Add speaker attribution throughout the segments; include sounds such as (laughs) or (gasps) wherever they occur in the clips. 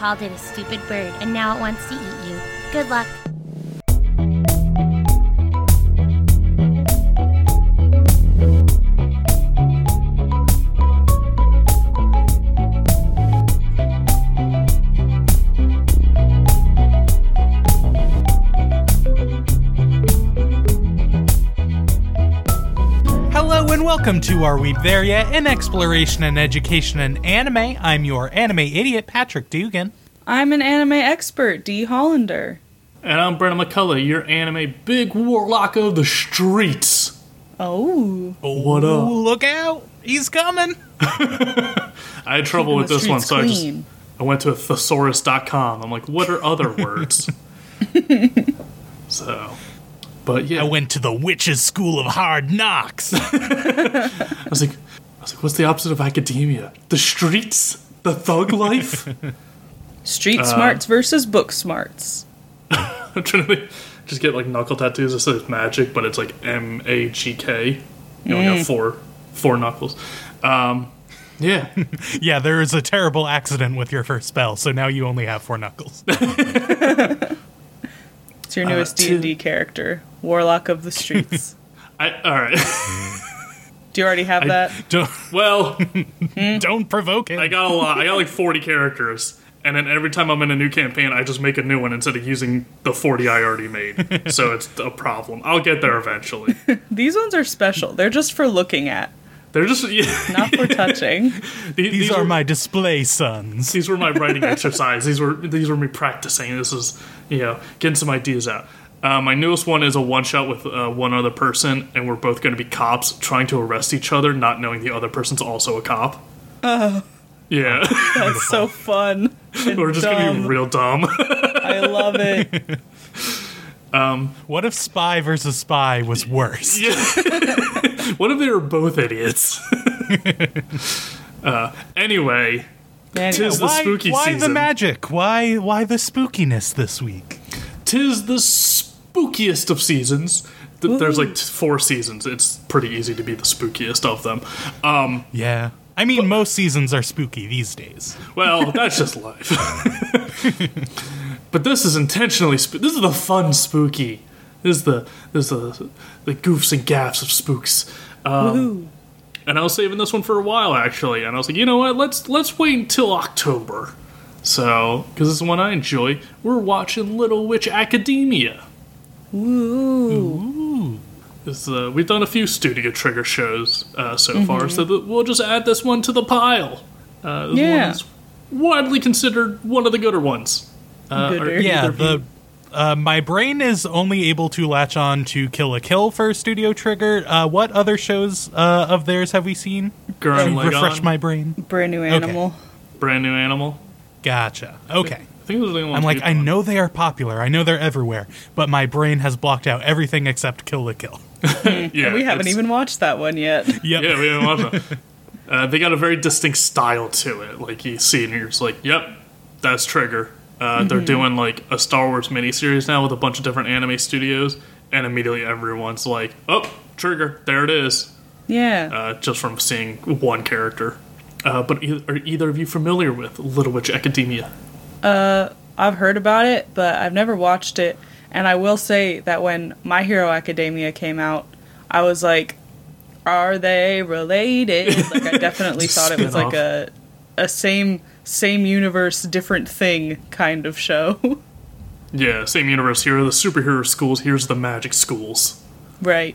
Speaker 1: called it a stupid bird, and now it wants to eat you. Good luck.
Speaker 2: Welcome to Are We There Yet? An exploration and education in anime. I'm your anime idiot, Patrick Dugan.
Speaker 3: I'm an anime expert, D. Hollander.
Speaker 4: And I'm Brennan McCullough, your anime big warlock of the streets.
Speaker 3: Oh, oh
Speaker 4: What up?
Speaker 2: Ooh, look out! He's coming! (laughs)
Speaker 4: I had trouble
Speaker 3: Keeping
Speaker 4: with this one,
Speaker 3: streets
Speaker 4: so I just. I went to thesaurus.com. I'm like, what are other words? (laughs) so, but yeah,
Speaker 2: I went to the witches' school of hard knocks. (laughs)
Speaker 4: I was like, I was like, what's the opposite of academia? The streets, the thug life. (laughs)
Speaker 3: street smarts versus book smarts. (laughs)
Speaker 4: I'm trying to think- just get like knuckle tattoos that says magic, but it's like M A G K. You only have four four knuckles. Um, yeah,
Speaker 2: yeah, there was a terrible accident with your first spell, so now you only have four knuckles.
Speaker 3: It's your uh, newest D and D character, Warlock of the Streets. (laughs)
Speaker 4: I all right.
Speaker 3: Do you already have that?
Speaker 2: don't,
Speaker 4: well, hmm?
Speaker 2: don't provoke it.
Speaker 4: I got a lot. I got like 40 characters. And then every time I'm in a new campaign, I just make a new one instead of using the 40 I already made. so it's a problem. I'll get there eventually. (laughs)
Speaker 3: These ones are special. They're just for looking at,
Speaker 4: They're just yeah, (laughs)
Speaker 3: not for touching. (laughs)
Speaker 4: these,
Speaker 2: These are
Speaker 4: were,
Speaker 2: my display sons.
Speaker 4: these were my writing (laughs) exercise. These were these were me practicing. This is you know getting some ideas out. Uh, my newest one is a one shot with uh, one other person, and we're both going to be cops trying to arrest each other, not knowing the other person's also a cop. Oh. Yeah,
Speaker 3: That's so fun.
Speaker 4: we're just going to be real dumb.
Speaker 3: I love it.
Speaker 2: What if spy versus spy was worse?
Speaker 4: What if they were both idiots? (laughs) uh, anyway, Tis the
Speaker 2: why
Speaker 4: spooky
Speaker 2: why the magic? Why why the spookiness this week?
Speaker 4: tis the spookiest of seasons. Th- There's like t- four seasons. It's pretty easy to be the spookiest of them. Um,
Speaker 2: Yeah. I mean, most seasons are spooky these days.
Speaker 4: well, (laughs) that's just life. (laughs) but this is intentionally. Sp- this is the fun spooky. This is the this is the the goofs and gaffs of spooks. Um, and I was saving this one for a while actually, and I was like, you know what? Let's let's wait until October. So, because this is one I enjoy, we're watching Little Witch Academia.
Speaker 3: Ooh.
Speaker 4: This, uh, we've done a few Studio Trigger shows uh, so far, so that we'll just add this one to the pile. Uh, this
Speaker 3: Yeah.
Speaker 4: one is widely considered one of the gooder ones. Uh,
Speaker 3: Gooder.
Speaker 4: are
Speaker 2: Yeah, the
Speaker 4: you-
Speaker 2: uh, my brain is only able to latch on to Kill la Kill for Studio Trigger. Uh, what other shows uh, of theirs have we seen?
Speaker 4: Gurren
Speaker 2: To refresh my brain.
Speaker 3: Brand new animal.
Speaker 4: brand new animal.
Speaker 2: Gotcha. Okay.
Speaker 4: I think those are the only
Speaker 2: I'm like, I know they are popular. I know they're everywhere, but my brain has blocked out everything except Kill the Kill. (laughs)
Speaker 4: Yeah,
Speaker 3: we haven't
Speaker 4: it's-
Speaker 3: even watched that one yet. (laughs)
Speaker 2: Yep.
Speaker 4: Yeah, we haven't watched them. Uh, they got a very distinct style to it. Like you see, it and you're just like, "Yep, that's Trigger." Uh, They're doing like a Star Wars miniseries now with a bunch of different anime studios, and immediately everyone's like, "Oh, Trigger! There it is!"
Speaker 3: Yeah.
Speaker 4: uh, just from seeing one character. Uh, but e- are either of you familiar with Little Witch Academia?
Speaker 3: Uh, I've heard about it, but I've never watched it. And I will say that when My Hero Academia came out, I was like, "Are they related?" Like I (laughs) definitely thought it was like a a same same universe, different thing kind of show. (laughs)
Speaker 4: Yeah, same universe. Here are the superhero schools. Here's the magic schools.
Speaker 3: right.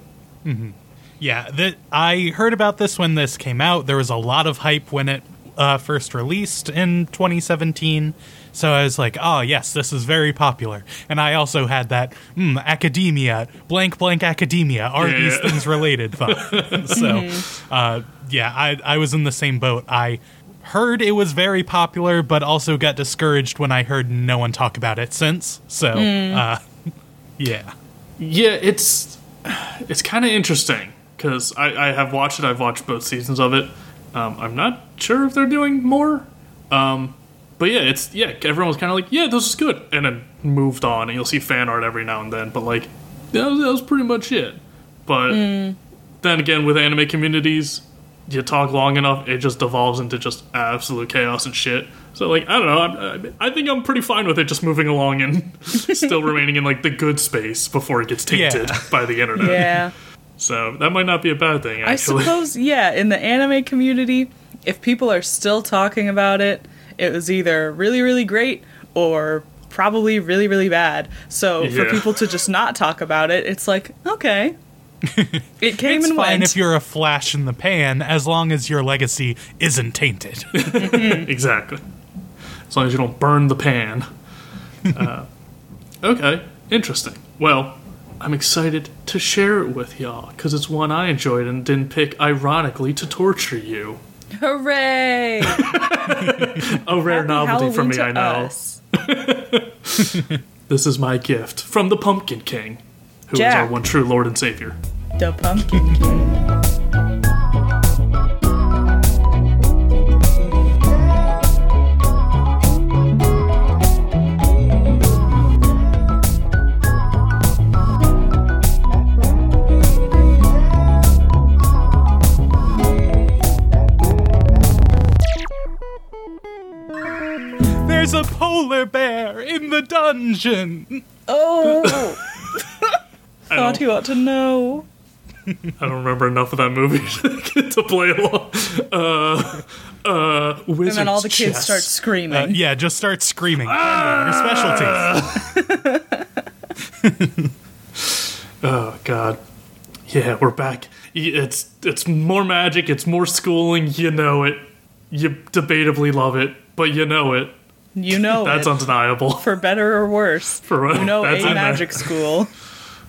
Speaker 2: Yeah, that I heard about this when this came out. There was a lot of hype when it uh, first released in 2017. So I was like, "Oh yes, this is very popular." And I also had that hmm, academia, blank blank academia. Are
Speaker 4: Yeah,
Speaker 2: these
Speaker 4: yeah.
Speaker 2: things related? thought. (laughs) so, uh, yeah, I I was in the same boat. I heard it was very popular, but also got discouraged when I heard no one talk about it since. So, uh, (laughs) yeah.
Speaker 4: Yeah, it's it's kind of interesting because I, I have watched it. I've watched both seasons of it. Um, I'm not sure if they're doing more. Um, but yeah, it's yeah. Everyone was kind of like, yeah, this is good, and then moved on. And you'll see fan art every now and then, but like that was, that was pretty much it. But then again, with anime communities, you talk long enough, it just devolves into just absolute chaos and shit. So like I don't know, I'm, I think I'm pretty fine with it just moving along and (laughs) still remaining in like the good space before it gets tainted
Speaker 2: Yeah.
Speaker 4: by the internet.
Speaker 3: Yeah.
Speaker 4: So that might not be a bad thing.
Speaker 3: I suppose, (laughs) yeah, in the anime community, if people are still talking about it, it was either really, really great or probably really, really bad. So for people to just not talk about it, it's like, okay. It came
Speaker 2: It's
Speaker 3: and
Speaker 2: fine
Speaker 3: went.
Speaker 2: if you're a flash in the pan, as long as your legacy isn't tainted. (laughs)
Speaker 4: exactly. As long as you don't burn the pan. uh, okay, interesting. Well, I'm excited to share it with y'all because it's one I enjoyed and didn't pick ironically to torture you.
Speaker 3: Hooray! (laughs)
Speaker 4: A rare
Speaker 3: Happy
Speaker 4: novelty for me,
Speaker 3: to
Speaker 4: I know.
Speaker 3: us. (laughs)
Speaker 4: This is my gift from the Pumpkin King, who is our one true Lord and Savior.
Speaker 3: The Pumpkin King.
Speaker 2: There's a polar bear in the dungeon.
Speaker 3: Oh! (laughs) Thought you ought to know. (laughs)
Speaker 4: I don't remember enough of that movie (laughs) to play along. Uh, uh,
Speaker 3: And then all the kids
Speaker 4: Chess.
Speaker 3: start screaming.
Speaker 2: Uh, yeah, just start screaming. Your specialty. (laughs)
Speaker 4: Oh God, yeah, we're back. It's it's more magic. It's more schooling. You know it. You debatably love it, but you know it.
Speaker 3: You know
Speaker 4: That's
Speaker 3: it.
Speaker 4: undeniable.
Speaker 3: for better or worse.
Speaker 4: For
Speaker 3: you know a
Speaker 4: in there.
Speaker 3: magic school.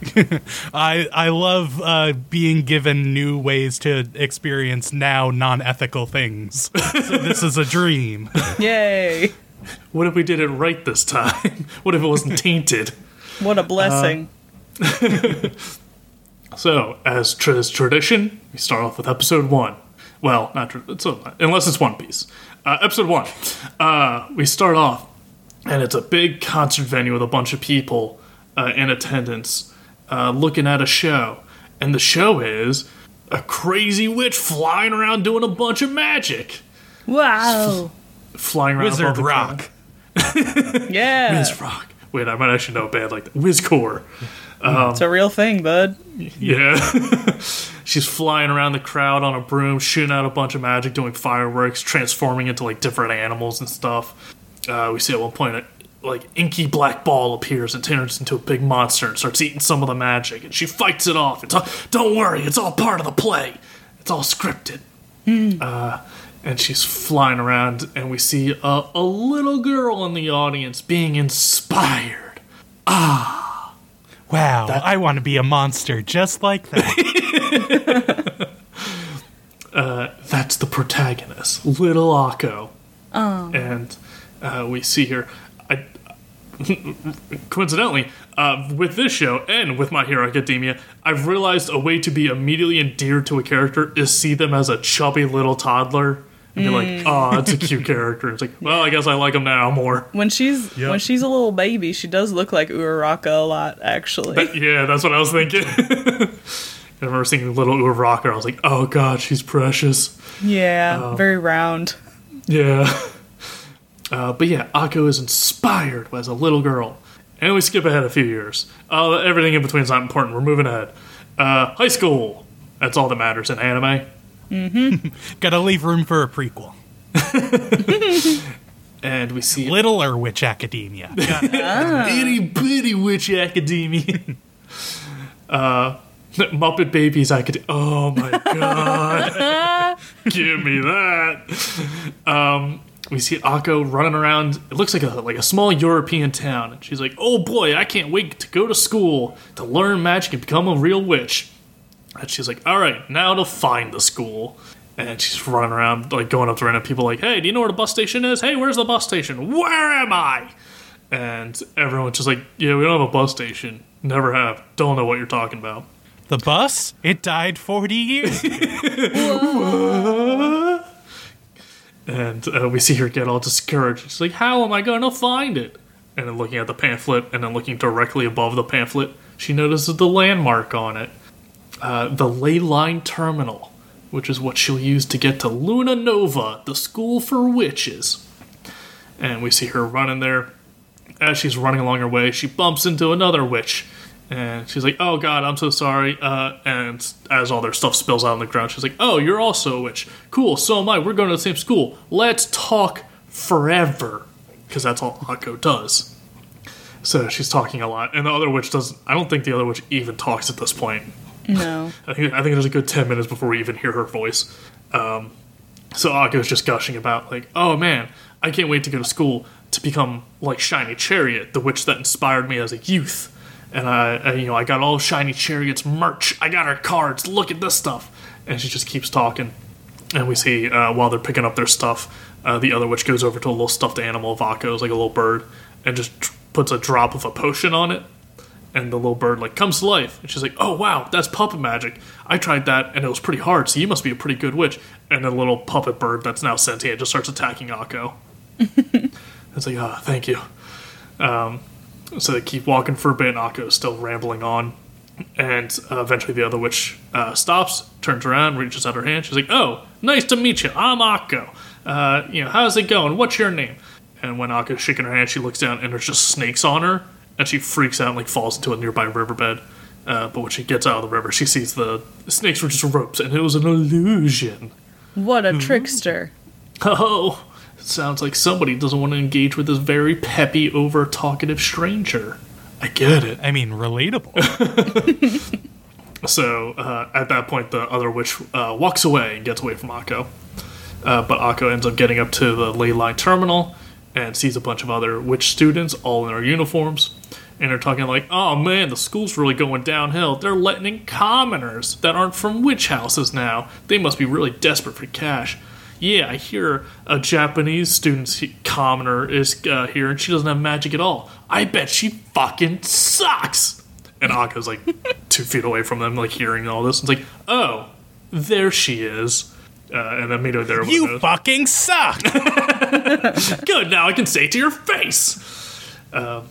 Speaker 3: (laughs)
Speaker 2: I I love uh, being given new ways to experience now non-ethical things. so (laughs) this is a dream.
Speaker 3: Yay!
Speaker 4: What if we did it right this time? (laughs) What if it wasn't tainted?
Speaker 3: What a blessing.
Speaker 4: So, as tr- is tradition, we start off with episode one. Well, not tr- it's a, unless it's One Piece. Uh, episode one. Uh, we start off, and it's a big concert venue with a bunch of people uh, in attendance, uh, looking at a show. And the show is a crazy witch flying around doing a bunch of magic,
Speaker 3: wow.
Speaker 4: flying around
Speaker 2: Wizard
Speaker 4: the
Speaker 2: Rock. (laughs)
Speaker 3: Yeah.
Speaker 4: Wiz Rock. Wait, I might actually know a band like that. Wizcore.
Speaker 3: It's a real thing, bud.
Speaker 4: Yeah. (laughs) She's flying around the crowd on a broom, shooting out a bunch of magic, doing fireworks, transforming into like different animals and stuff. Uh, we see at one point a like inky black ball appears and turns into a big monster and starts eating some of the magic, and she fights it off. It's all, don't worry, it's all part of the play. It's all scripted. Uh, and she's flying around, and we see a, a little girl in the audience being inspired. Ah.
Speaker 2: Wow, I want to be a monster just like that. (laughs)
Speaker 4: that's the protagonist, Little Akko. And uh, we see her. Coincidentally, uh, with this show and with My Hero Academia, I've realized a way to be immediately endeared to a character is see them as a chubby little toddler and be like, "Oh, it's a cute character." It's like, (laughs) well, I guess I like him now more.
Speaker 3: When she's
Speaker 2: Yep.
Speaker 3: when she's a little baby, she does look like Uraraka a lot, actually.
Speaker 4: Yeah, that's what I was thinking. (laughs) I remember seeing little Uraraka. I was like, "Oh God, she's precious."
Speaker 3: yeah,
Speaker 4: Oh.
Speaker 3: very round.
Speaker 4: Yeah. Uh, but yeah, Akko is inspired as a little girl. And we skip ahead a few years. Uh, everything in between is not important. We're moving ahead. Uh, high school. That's all that matters in anime. Mm-hmm. (laughs)
Speaker 2: Gotta leave room for a prequel. (laughs)
Speaker 4: And we see
Speaker 2: Little or Witch Academia. (laughs)
Speaker 4: itty bitty witch academia. uh, Muppet Babies Academia. Oh my god. Give me that. Um, we see Akko running around. It looks like a like a small European town, and she's like, "Oh boy, I can't wait to go to school to learn magic and become a real witch." And she's like, "All right, now to find the school." And she's running around, like going up to random people, like, "Hey, do you know where the bus station is? Hey, where's the bus station? Where am I?" And everyone's just like, "Yeah, we don't have a bus station. Never have. Don't know what you're talking about."
Speaker 2: the bus? It died 40 years ago. (laughs) (laughs)
Speaker 4: And uh, we see her get all discouraged. She's like, How am I going to find it? And then looking at the pamphlet and then looking directly above the pamphlet, she notices the landmark on it uh, the Ley Line Terminal, which is what she'll use to get to Luna Nova, the school for witches. And we see her running there. As she's running along her way, she bumps into another witch. And she's like, oh god, I'm so sorry. Uh, and as all their stuff spills out on the ground, she's like, oh, you're also a witch. Cool, so am I. We're going to the same school. Let's talk forever. Because that's all Akko does. So she's talking a lot. And the other witch doesn't, I don't think the other witch even talks at this point.
Speaker 3: No. (laughs)
Speaker 4: I think, I think there's a good 10 minutes before we even hear her voice. Um, so Akko's just gushing about, like, oh man, I can't wait to go to school to become like Shiny Chariot, the witch that inspired me as a youth. And I, I you know, I got all Shiny Chariot's merch. I got her cards. Look at this stuff. And she just keeps talking. And we see uh, while they're picking up their stuff, uh, the other witch goes over to a little stuffed animal of Akko's, like a little bird, and just tr- puts a drop of a potion on it and the little bird like comes to life and she's like oh wow that's puppet magic i tried that and it was pretty hard so you must be a pretty good witch and the little puppet bird that's now sentient just starts attacking akko (laughs) it's like ah thank you um, so they keep walking for a bit and akko is still rambling on. And uh, eventually the other witch uh, stops turns around reaches out her hand. She's like oh nice to meet you. I'm akko. Uh, you know how's it going? What's your name? And when Akko's shaking her hand, she looks down and there's just snakes on her, and she freaks out and like falls into a nearby riverbed. Uh, but when she gets out of the river, she sees the snakes were just ropes, and it was an illusion.
Speaker 3: What a trickster. (laughs)
Speaker 4: Oh, it sounds like somebody doesn't want to engage with this very peppy, over talkative stranger. I get it.
Speaker 2: I mean, relatable. (laughs)
Speaker 4: So uh, at that point, the other witch uh, walks away and gets away from Akko. Uh, but Akko ends up getting up to the ley line terminal and sees a bunch of other witch students all in their uniforms. And they're talking like, oh man, the school's really going downhill. They're letting in commoners that aren't from witch houses now. They must be really desperate for cash. Yeah, I hear a Japanese student commoner is uh, here and she doesn't have magic at all. I bet she fucking sucks. And Akko's like (laughs) two feet away from them, like hearing all this. And It's like, oh, there she is. Uh, and then Mito there
Speaker 2: you fucking suck. (laughs) (laughs)
Speaker 4: good now I can say it to your face. Uh,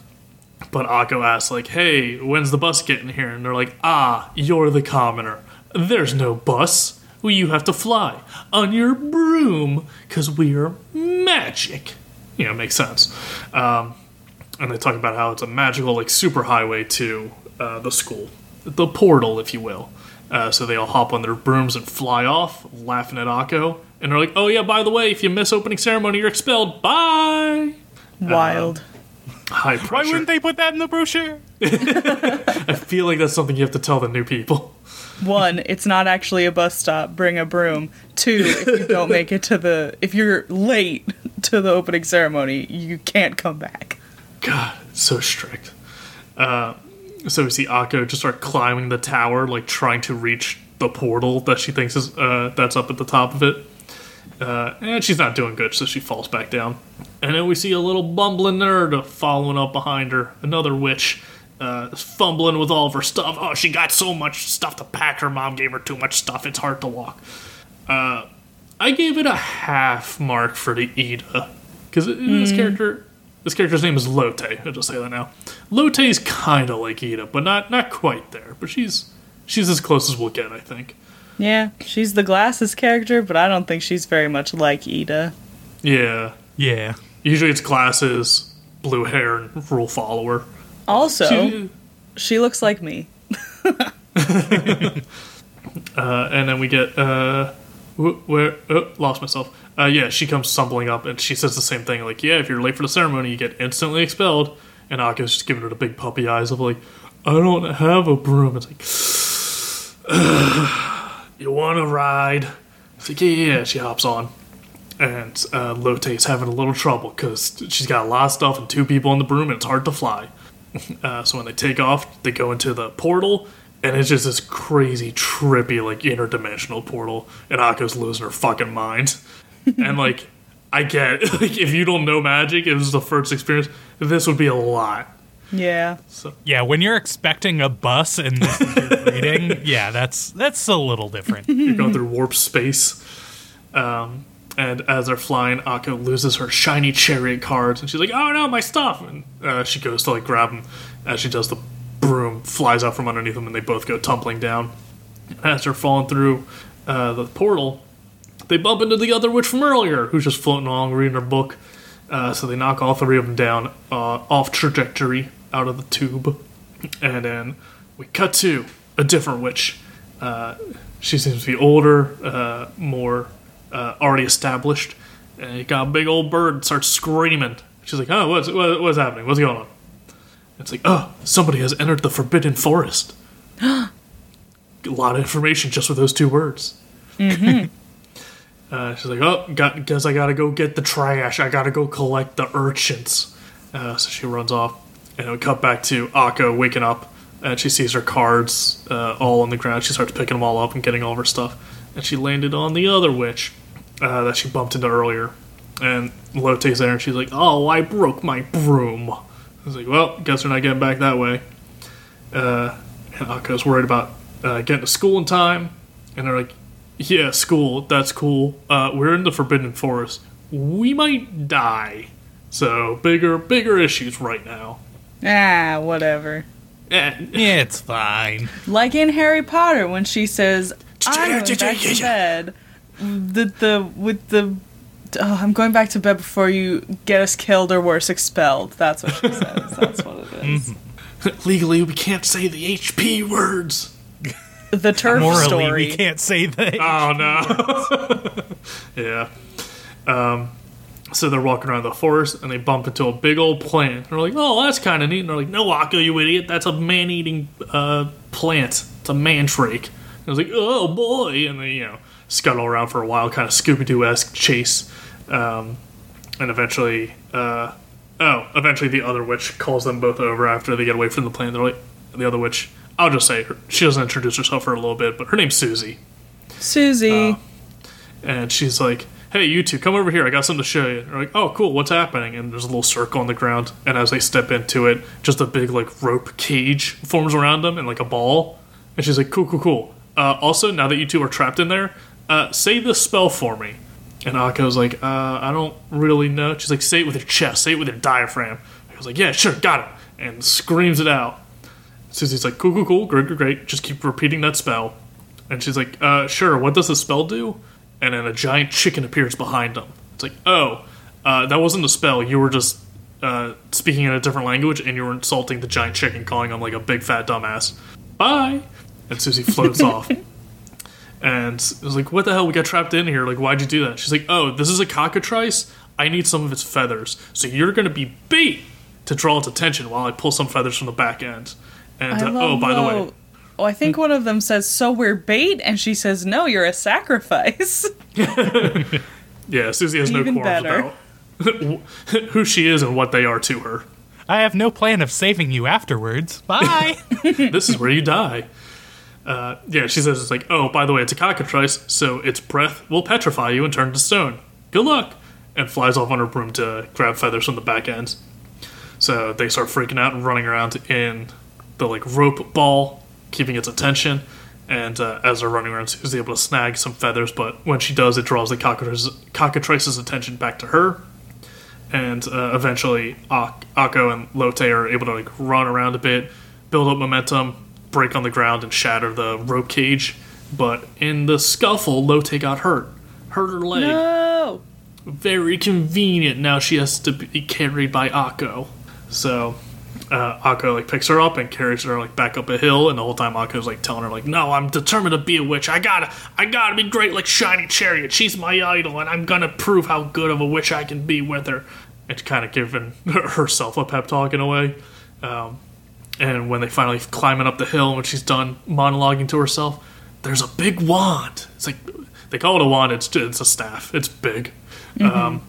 Speaker 4: but Akko asks like, "Hey, when's the bus getting here?" And they're like, "Ah, you're the commoner. There's no bus. Well, you have to fly on your broom because we are magic." You know, makes sense. Um, and they talk about how it's a magical like superhighway to uh, the school, the portal, if you will. Uh, so they all hop on their brooms and fly off, laughing at Akko. And they're like, "Oh yeah, by the way, if you miss opening ceremony, you're expelled. Bye."
Speaker 3: Wild.
Speaker 4: High pressure.
Speaker 2: Why wouldn't they put that in the brochure? (laughs)
Speaker 4: I feel like that's something you have to tell the new people.
Speaker 3: One, it's not actually a bus stop. Bring a broom. Two, if you (laughs) don't make it to the, if you're late to the opening ceremony, you can't come back.
Speaker 4: God, so strict. Uh, so we see Akko just start climbing the tower, like trying to reach the portal that she thinks is uh, that's up at the top of it. Uh, and she's not doing good, so she falls back down. And then we see a little bumbling nerd following up behind her, another witch, uh, fumbling with all of her stuff. Oh, she got so much stuff to pack. Her mom gave her too much stuff. It's hard to walk. Uh, I gave it a half mark for the Iida because this character, this character's name is Lotte. I'll just say that now. Lotte's kind of like Iida, but not not quite there. But she's she's as close as we'll get, I think.
Speaker 3: Yeah, she's the glasses character, but I don't think she's very much like Iida.
Speaker 4: Yeah.
Speaker 2: Yeah.
Speaker 4: Usually it's glasses, blue hair, and rule follower.
Speaker 3: Also,
Speaker 4: She-
Speaker 3: looks like me. (laughs)
Speaker 4: uh, and then we get uh, wh- where oh, lost myself. Uh, yeah, she comes stumbling up and she says the same thing. Like, yeah, if you're late for the ceremony, you get instantly expelled. And Akko's just giving her the big puppy eyes of like, I don't have a broom. It's like, (sighs) you want to ride? It's like, yeah, yeah. She hops on. And uh, Lotte's having a little trouble because she's got a lot of stuff and two people on the broom and it's hard to fly. Uh, so when they take off, they go into the portal, and it's just this crazy, trippy, like interdimensional portal. And Akko's losing her fucking mind. and (laughs) like, I get (laughs) like if you don't know magic, it was the first experience, this would be a lot.
Speaker 3: Yeah.
Speaker 4: So
Speaker 2: Yeah, when you're expecting a bus and this is your (laughs) greeting, yeah, that's that's a little different.
Speaker 4: you're going through warp space. Um, and as they're flying, Akko loses her shiny chariot cards, and she's like, "Oh no, my stuff!" And uh, she goes to like grab them. As she does, the broom flies out from underneath them, and they both go tumbling down. As they're falling through, uh, the portal, they bump into the other witch from earlier, who's just floating along reading her book. Uh, so they knock all three of them down uh, off trajectory out of the tube, and then we cut to a different witch. Uh, she seems to be older, uh, more uh, already established, and you got a big old bird and starts screaming. She's like, "Oh, what's what, what's happening? What's going on?" It's like, "Oh, somebody has entered the forbidden forest." (gasps) a lot of information just with those two words. (laughs) Uh, she's like, "Oh, got, guess I gotta go get the trash. I gotta go collect the urchins." Uh, so she runs off, and we cut back to Akko waking up, and she sees her cards uh, all on the ground. She starts picking them all up and getting all of her stuff, and she landed on the other witch uh, that she bumped into earlier. And Lotte's there, and she's like, "Oh, I broke my broom." I was like, "Well, guess we're not getting back that way." Uh, and Akko's worried about uh, getting to school in time, and they're like, "Yeah, school, that's cool. Uh, we're in the Forbidden Forest. We might die, so bigger, bigger issues right now."
Speaker 3: Ah, whatever.
Speaker 4: Eh,
Speaker 2: it's fine.
Speaker 3: Like in Harry Potter when she says, "I'm going back to bed." The the with the. Oh, I'm going back to bed before you get us killed or worse, expelled. That's what she says. (laughs) That's what it is.
Speaker 4: Legally, we can't say the HP words.
Speaker 3: The turf
Speaker 2: Morally,
Speaker 3: story.
Speaker 2: we can't say that.
Speaker 4: Oh no. (laughs) yeah. Um, so they're walking around the forest and they bump into a big old plant. They're like, "Oh, that's kind of neat." And they're like, "No, Akko, you idiot! That's a man-eating uh, plant. It's a mandrake." And I was like, "Oh boy!" And they, you know, scuttle around for a while, kind of Scooby-Doo esque chase, um, and eventually, uh, oh, eventually the other witch calls them both over after they get away from the plane. They're like, the other witch. I'll just say her, she doesn't introduce herself for a little bit, but her name's Sucy
Speaker 3: Sucy.
Speaker 4: and she's like, "Hey, you two, come over here. I got something to show you." They're like, "Oh, cool. What's happening?" And there's a little circle on the ground, and as they step into it, just a big like rope cage forms around them and like a ball. And she's like, "Cool, cool, cool." Uh, also, now that you two are trapped in there, uh, say this spell for me. And Akko's like, uh, "I don't really know." She's like, "Say it with your chest. Say it with your diaphragm." I was like, "Yeah, sure, got it," and screams it out. Sucy's like, "Cool, cool, cool, great, great, great. Just keep repeating that spell." And she's like, uh, sure, what does the spell do? And then a giant chicken appears behind them. It's like, oh, uh, that wasn't a spell. You were just uh, speaking in a different language and you were insulting the giant chicken, calling him like a big fat dumbass. Bye. And Sucy floats (laughs) off. And it was like, what the hell? We got trapped in here. Like, why'd you do that? She's like, oh, this is a cockatrice. I need some of its feathers. So you're going to be bait to draw its attention while I pull some feathers from the back end. And, uh, oh, by the way,
Speaker 3: Oh, I think one of them says, "So we're bait," and she says, "No, you're a sacrifice." (laughs)
Speaker 4: Yeah, Sucy has no
Speaker 3: Even
Speaker 4: qualms
Speaker 3: better.
Speaker 4: about (laughs) who she is and what they are to her.
Speaker 2: I have no plan of saving you afterwards. Bye. (laughs)
Speaker 4: This is where you die. Uh, yeah, she says it's like, oh, by the way, it's a cockatrice, so its breath will petrify you and turn to stone. Good luck, and flies off on her broom to grab feathers from the back end. So they start freaking out and running around in the like rope ball, keeping its attention. And uh, as they're running around, she's able to snag some feathers, but when she does, it draws the cockatrice, cockatrice's attention back to her. And uh, eventually, Ak- Akko and Lotte are able to like run around a bit, build up momentum, break on the ground, and shatter the rope cage. But in the scuffle, Lotte got hurt, hurt her leg
Speaker 3: no.
Speaker 4: very convenient. Now she has to be carried by Akko. So uh, Akko like picks her up and carries her like back up a hill, and the whole time Akko's like telling her like, "No, I'm determined to be a witch. I gotta, I gotta be great like Shiny Chariot. She's my idol, and I'm gonna prove how good of a witch I can be with her." And kind of giving (laughs) herself a pep talk in a way. Um, and when they finally climbing up the hill, when she's done monologuing to herself, there's a big wand. It's like they call it a wand. It's it's a staff. It's big, um,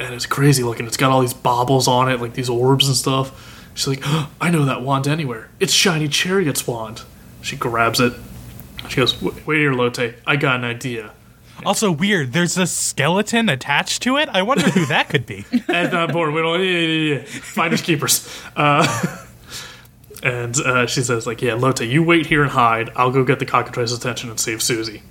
Speaker 4: and it's crazy looking. It's got all these baubles on it, like these orbs and stuff. She's like, I know that wand anywhere. It's Shiny Chariot's wand. She grabs it. She goes, Wait here, Lotte. I got an idea.
Speaker 2: also weird. There's a skeleton attached to it. I wonder who that could be.
Speaker 4: That's not important. We don't. Yeah, yeah, yeah. Finders keepers. Uh, (laughs) and uh, she says, like, yeah, Lotte, you wait here and hide. I'll go get the cockatrice's attention and save Sucy.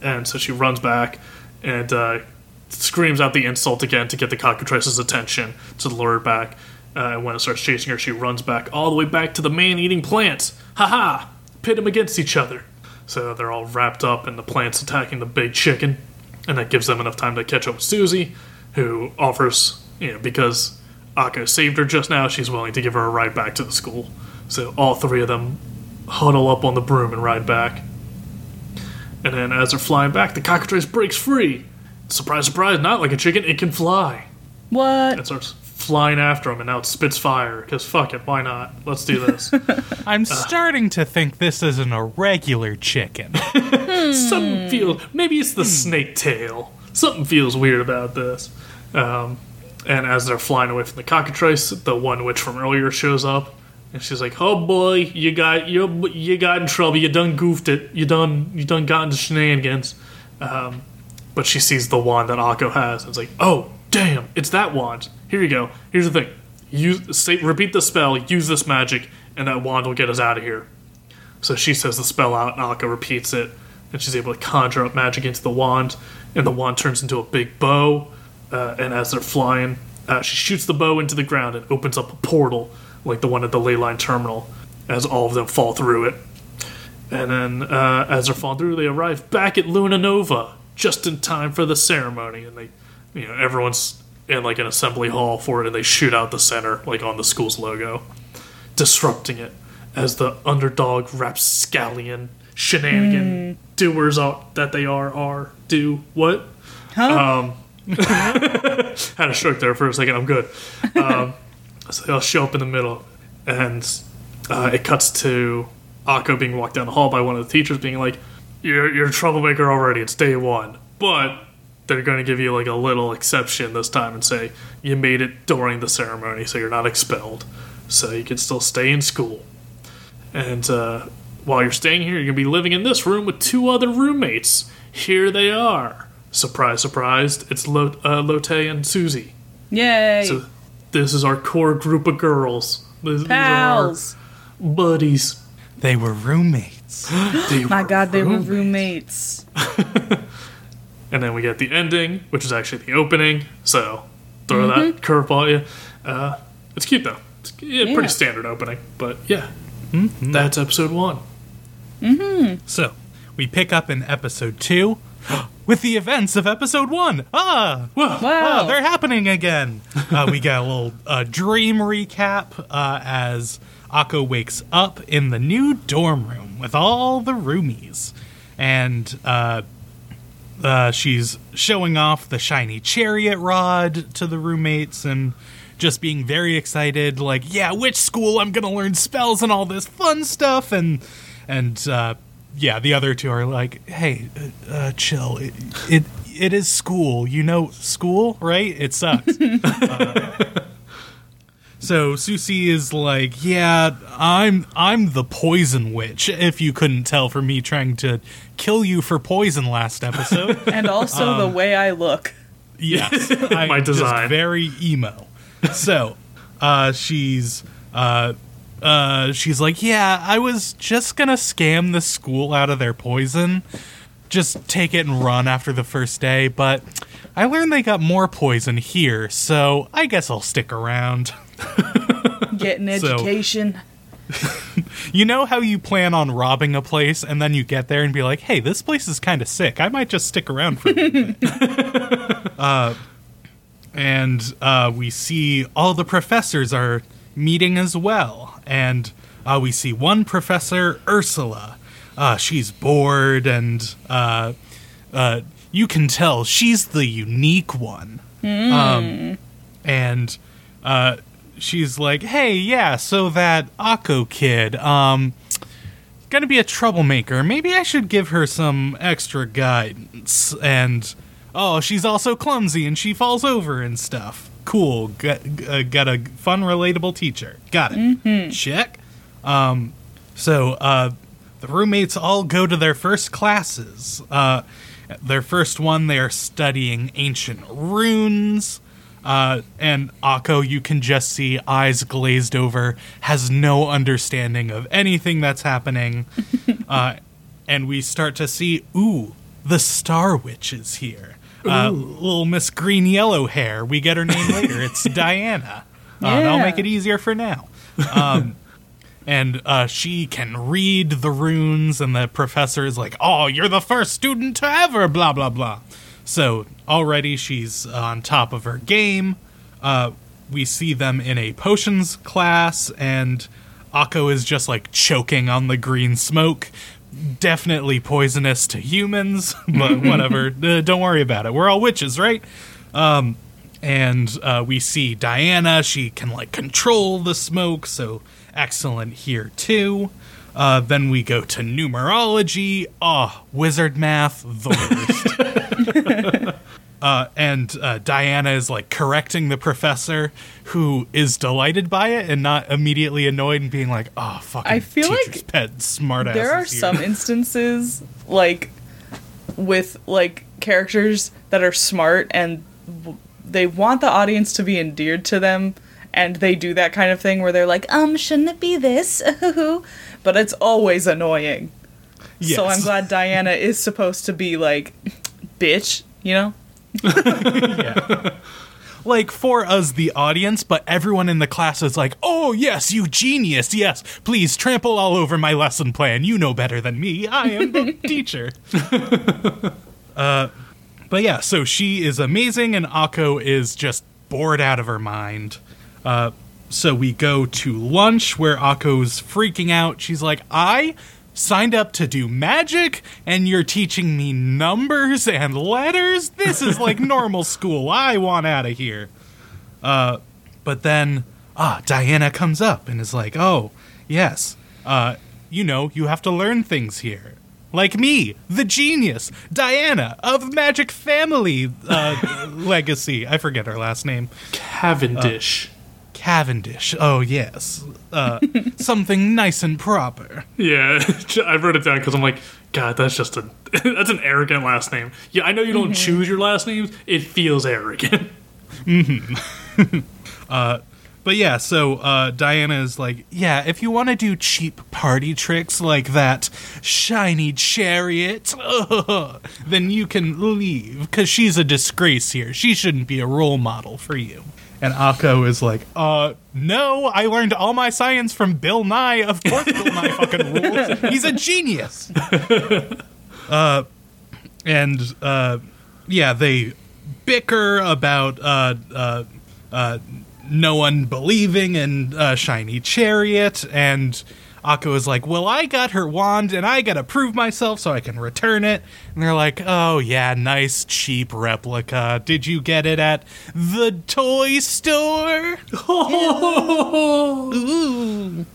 Speaker 4: And so she runs back and uh, screams out the insult again to get the cockatrice's attention to lure her back. Uh, and when it starts chasing her, she runs back all the way back to the man-eating plants. Ha ha! Pit them against each other. So they're all wrapped up in the plants attacking the big chicken, and that gives them enough time to catch up with Sucy, who offers, you know, because Akko saved her just now, she's willing to give her a ride back to the school. So all three of them huddle up on the broom and ride back. And then as they're flying back, the cockatrice breaks free. Surprise, surprise, not like a chicken, it can fly.
Speaker 3: What?
Speaker 4: It starts flying after him, and now it spits fire, because fuck it, why not? Let's do this. (laughs)
Speaker 2: I'm starting to think this isn't a regular chicken. (laughs)
Speaker 4: Something feels, maybe it's the snake tail. Something feels weird about this. Um, and as they're flying away from the cockatrice, the one witch from earlier shows up, and she's like, "Oh boy, you got you you got in trouble. You done goofed it. You done you done got into shenanigans." Um, but she sees the wand that Akko has, and it's like, "Oh damn, it's that wand. Here you go. Here's the thing. Use say repeat the spell. Use this magic, and that wand will get us out of here." So she says the spell out, and Akko repeats it, and she's able to conjure up magic into the wand, and the wand turns into a big bow. Uh, and as they're flying, uh, she shoots the bow into the ground and opens up a portal, like the one at the ley line terminal, as all of them fall through it. And then, uh, as they're falling through, they arrive back at Luna Nova just in time for the ceremony, and they, you know, everyone's in like an assembly hall for it, and they shoot out the center, like on the school's logo, disrupting it as the underdog rapscallion shenanigan doers are, that they are are do what
Speaker 3: Huh?
Speaker 4: um, (laughs) had a stroke there for a second. I'm good. Um, they'll show up in the middle, and uh, it cuts to Akko being walked down the hall by one of the teachers, being like, "You're you're a troublemaker already. It's day one, but." They're going to give you like a little exception this time and say you made it during the ceremony, so you're not expelled, so you can still stay in school. And uh, while you're staying here, you're going to be living in this room with two other roommates. Here they are. Surprise, surprise, it's Lo- uh, Lotte and Sucy.
Speaker 3: Yay.
Speaker 4: So this is our core group of girls. These,
Speaker 3: Pals.
Speaker 4: these are buddies.
Speaker 2: They were roommates. (gasps)
Speaker 4: They (gasps)
Speaker 3: My
Speaker 4: were
Speaker 3: god, they were
Speaker 4: roommates.
Speaker 3: roommates. (laughs)
Speaker 4: And then we get the ending, which is actually the opening. So throw that curveball at you. Uh, it's cute though. It's yeah,
Speaker 3: Yeah.
Speaker 4: pretty standard opening, but yeah, that's episode one. Mhm.
Speaker 2: So, we pick up in episode two (gasps) with the events of episode one. Ah!
Speaker 4: Wow.
Speaker 3: Wow.
Speaker 2: They're happening again. (laughs) Uh, we get a little uh, dream recap uh, as Akko wakes up in the new dorm room with all the roomies. And uh, uh, she's showing off the shiny chariot rod to the roommates and just being very excited like yeah which school i'm gonna learn spells and all this fun stuff and and uh, yeah the other two are like hey uh, uh, chill it, it it is school you know school right it sucks Uh, (laughs) so Sucy is like, "Yeah, I'm I'm the poison witch. If you couldn't tell from me trying to kill you for poison last episode, (laughs)
Speaker 3: and also the way I look.
Speaker 2: Yes, (laughs) I,
Speaker 4: My design.
Speaker 2: Just very emo. So, uh, she's uh, she's like, yeah, I was just gonna scam the school out of their poison, just take it and run after the first day, but I learned they got more poison here, so I guess I'll stick around. (laughs)
Speaker 3: Get an
Speaker 2: So-
Speaker 3: education. (laughs)
Speaker 2: You know how you plan on robbing a place and then you get there and be like, "Hey, this place is kind of sick. I might just stick around for a bit." (laughs) uh, and uh, we see all the professors are meeting as well, and uh, we see one professor, Ursula. Uh, she's bored, and uh, uh, you can tell she's the unique one. Um, and uh, she's like, "Hey, yeah, so that Akko kid, um, gonna be a troublemaker. Maybe I should give her some extra guidance." And oh, she's also clumsy and she falls over and stuff. Cool, got, uh, got a fun, relatable teacher. Got it. Check. Um, so uh, the roommates all go to their first classes. Uh, their first one, they are studying ancient runes. Uh, and Akko, you can just see eyes glazed over, has no understanding of anything that's happening. (laughs) uh, and we start to see, ooh, the Star Witch is here. Uh, little Miss Green Yellow Hair. We get her name later. It's (laughs) Diana. Uh, That'll make it easier for now. Um, (laughs) and uh, she can read the runes, and the professor is like, "Oh, you're the first student to ever," blah blah blah. So already she's on top of her game. Uh, we see them in a potions class, and Akko is just like choking on the green smoke. Definitely poisonous to humans, (laughs) but (laughs) whatever. uh, don't worry about it. We're all witches, right? Um, and uh, we see Diana. She can like control the smoke, so excellent here too. Uh, then we go to numerology. Oh, wizard math, the worst. (laughs) uh, and uh, Diana is like correcting the professor, who is delighted by it and not immediately annoyed and being like, "Oh, fucking
Speaker 3: I feel like
Speaker 2: pet, smart ass."
Speaker 3: there are some (laughs) instances like with like characters that are smart and w- they want the audience to be endeared to them and they do that kind of thing where they're like um shouldn't it be this? (laughs) But it's always annoying. So i'm glad diana is supposed to be like bitch you know (laughs)
Speaker 2: like for us the audience but everyone in the class is like oh yes you genius yes. Please trample all over my lesson plan. You know better than me. I am the (laughs) teacher. Uh but yeah so she is amazing and akko is just bored out of her mind. Uh so we go to lunch where akko's freaking out. She's like i signed up to do magic and you're teaching me numbers and letters? This is like (laughs) normal school. I want out of here. Uh but then ah diana comes up and is like oh yes. Uh you know you have to learn things here. Like me the genius diana of magic family uh (laughs) legacy. I forget her last name.
Speaker 4: Cavendish.
Speaker 2: Cavendish oh yes uh (laughs) something nice and proper
Speaker 4: yeah, (laughs) I wrote it down because I'm like, God, that's just a (laughs) that's an arrogant last name. Yeah, I know you don't choose your last names. It feels arrogant.
Speaker 2: But yeah, so uh, Diana is like, yeah, if you want to do cheap party tricks like that shiny chariot, then you can leave because she's a disgrace here. She shouldn't be a role model for you. And Akko is like, uh, no, I learned all my science from Bill Nye. Of course, Bill Nye (laughs) fucking rules. He's a genius. (laughs) uh, and uh, yeah, they bicker about uh, uh, uh, no one believing in uh, Shiny Chariot, and Akko is like, "Well, I got her wand, and I gotta prove myself so I can return it." And they're like, "Oh yeah, nice cheap replica. Did you get it at the toy store?" (laughs) Ooh.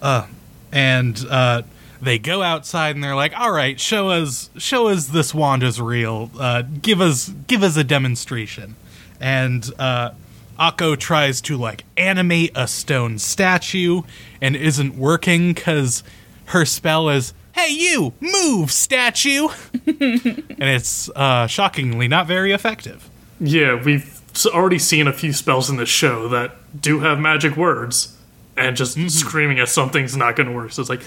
Speaker 2: Uh, and uh, they go outside and they're like, "All right, show us, show us this wand is real. Uh, give us, give us a demonstration." And uh, Akko tries to like animate a stone statue and isn't working because her spell is, "Hey, you, move, statue," (laughs) and it's uh, shockingly not very effective.
Speaker 4: Yeah, we've already seen a few spells in this show that do have magic words, and just screaming at something's not going to work. So it's like,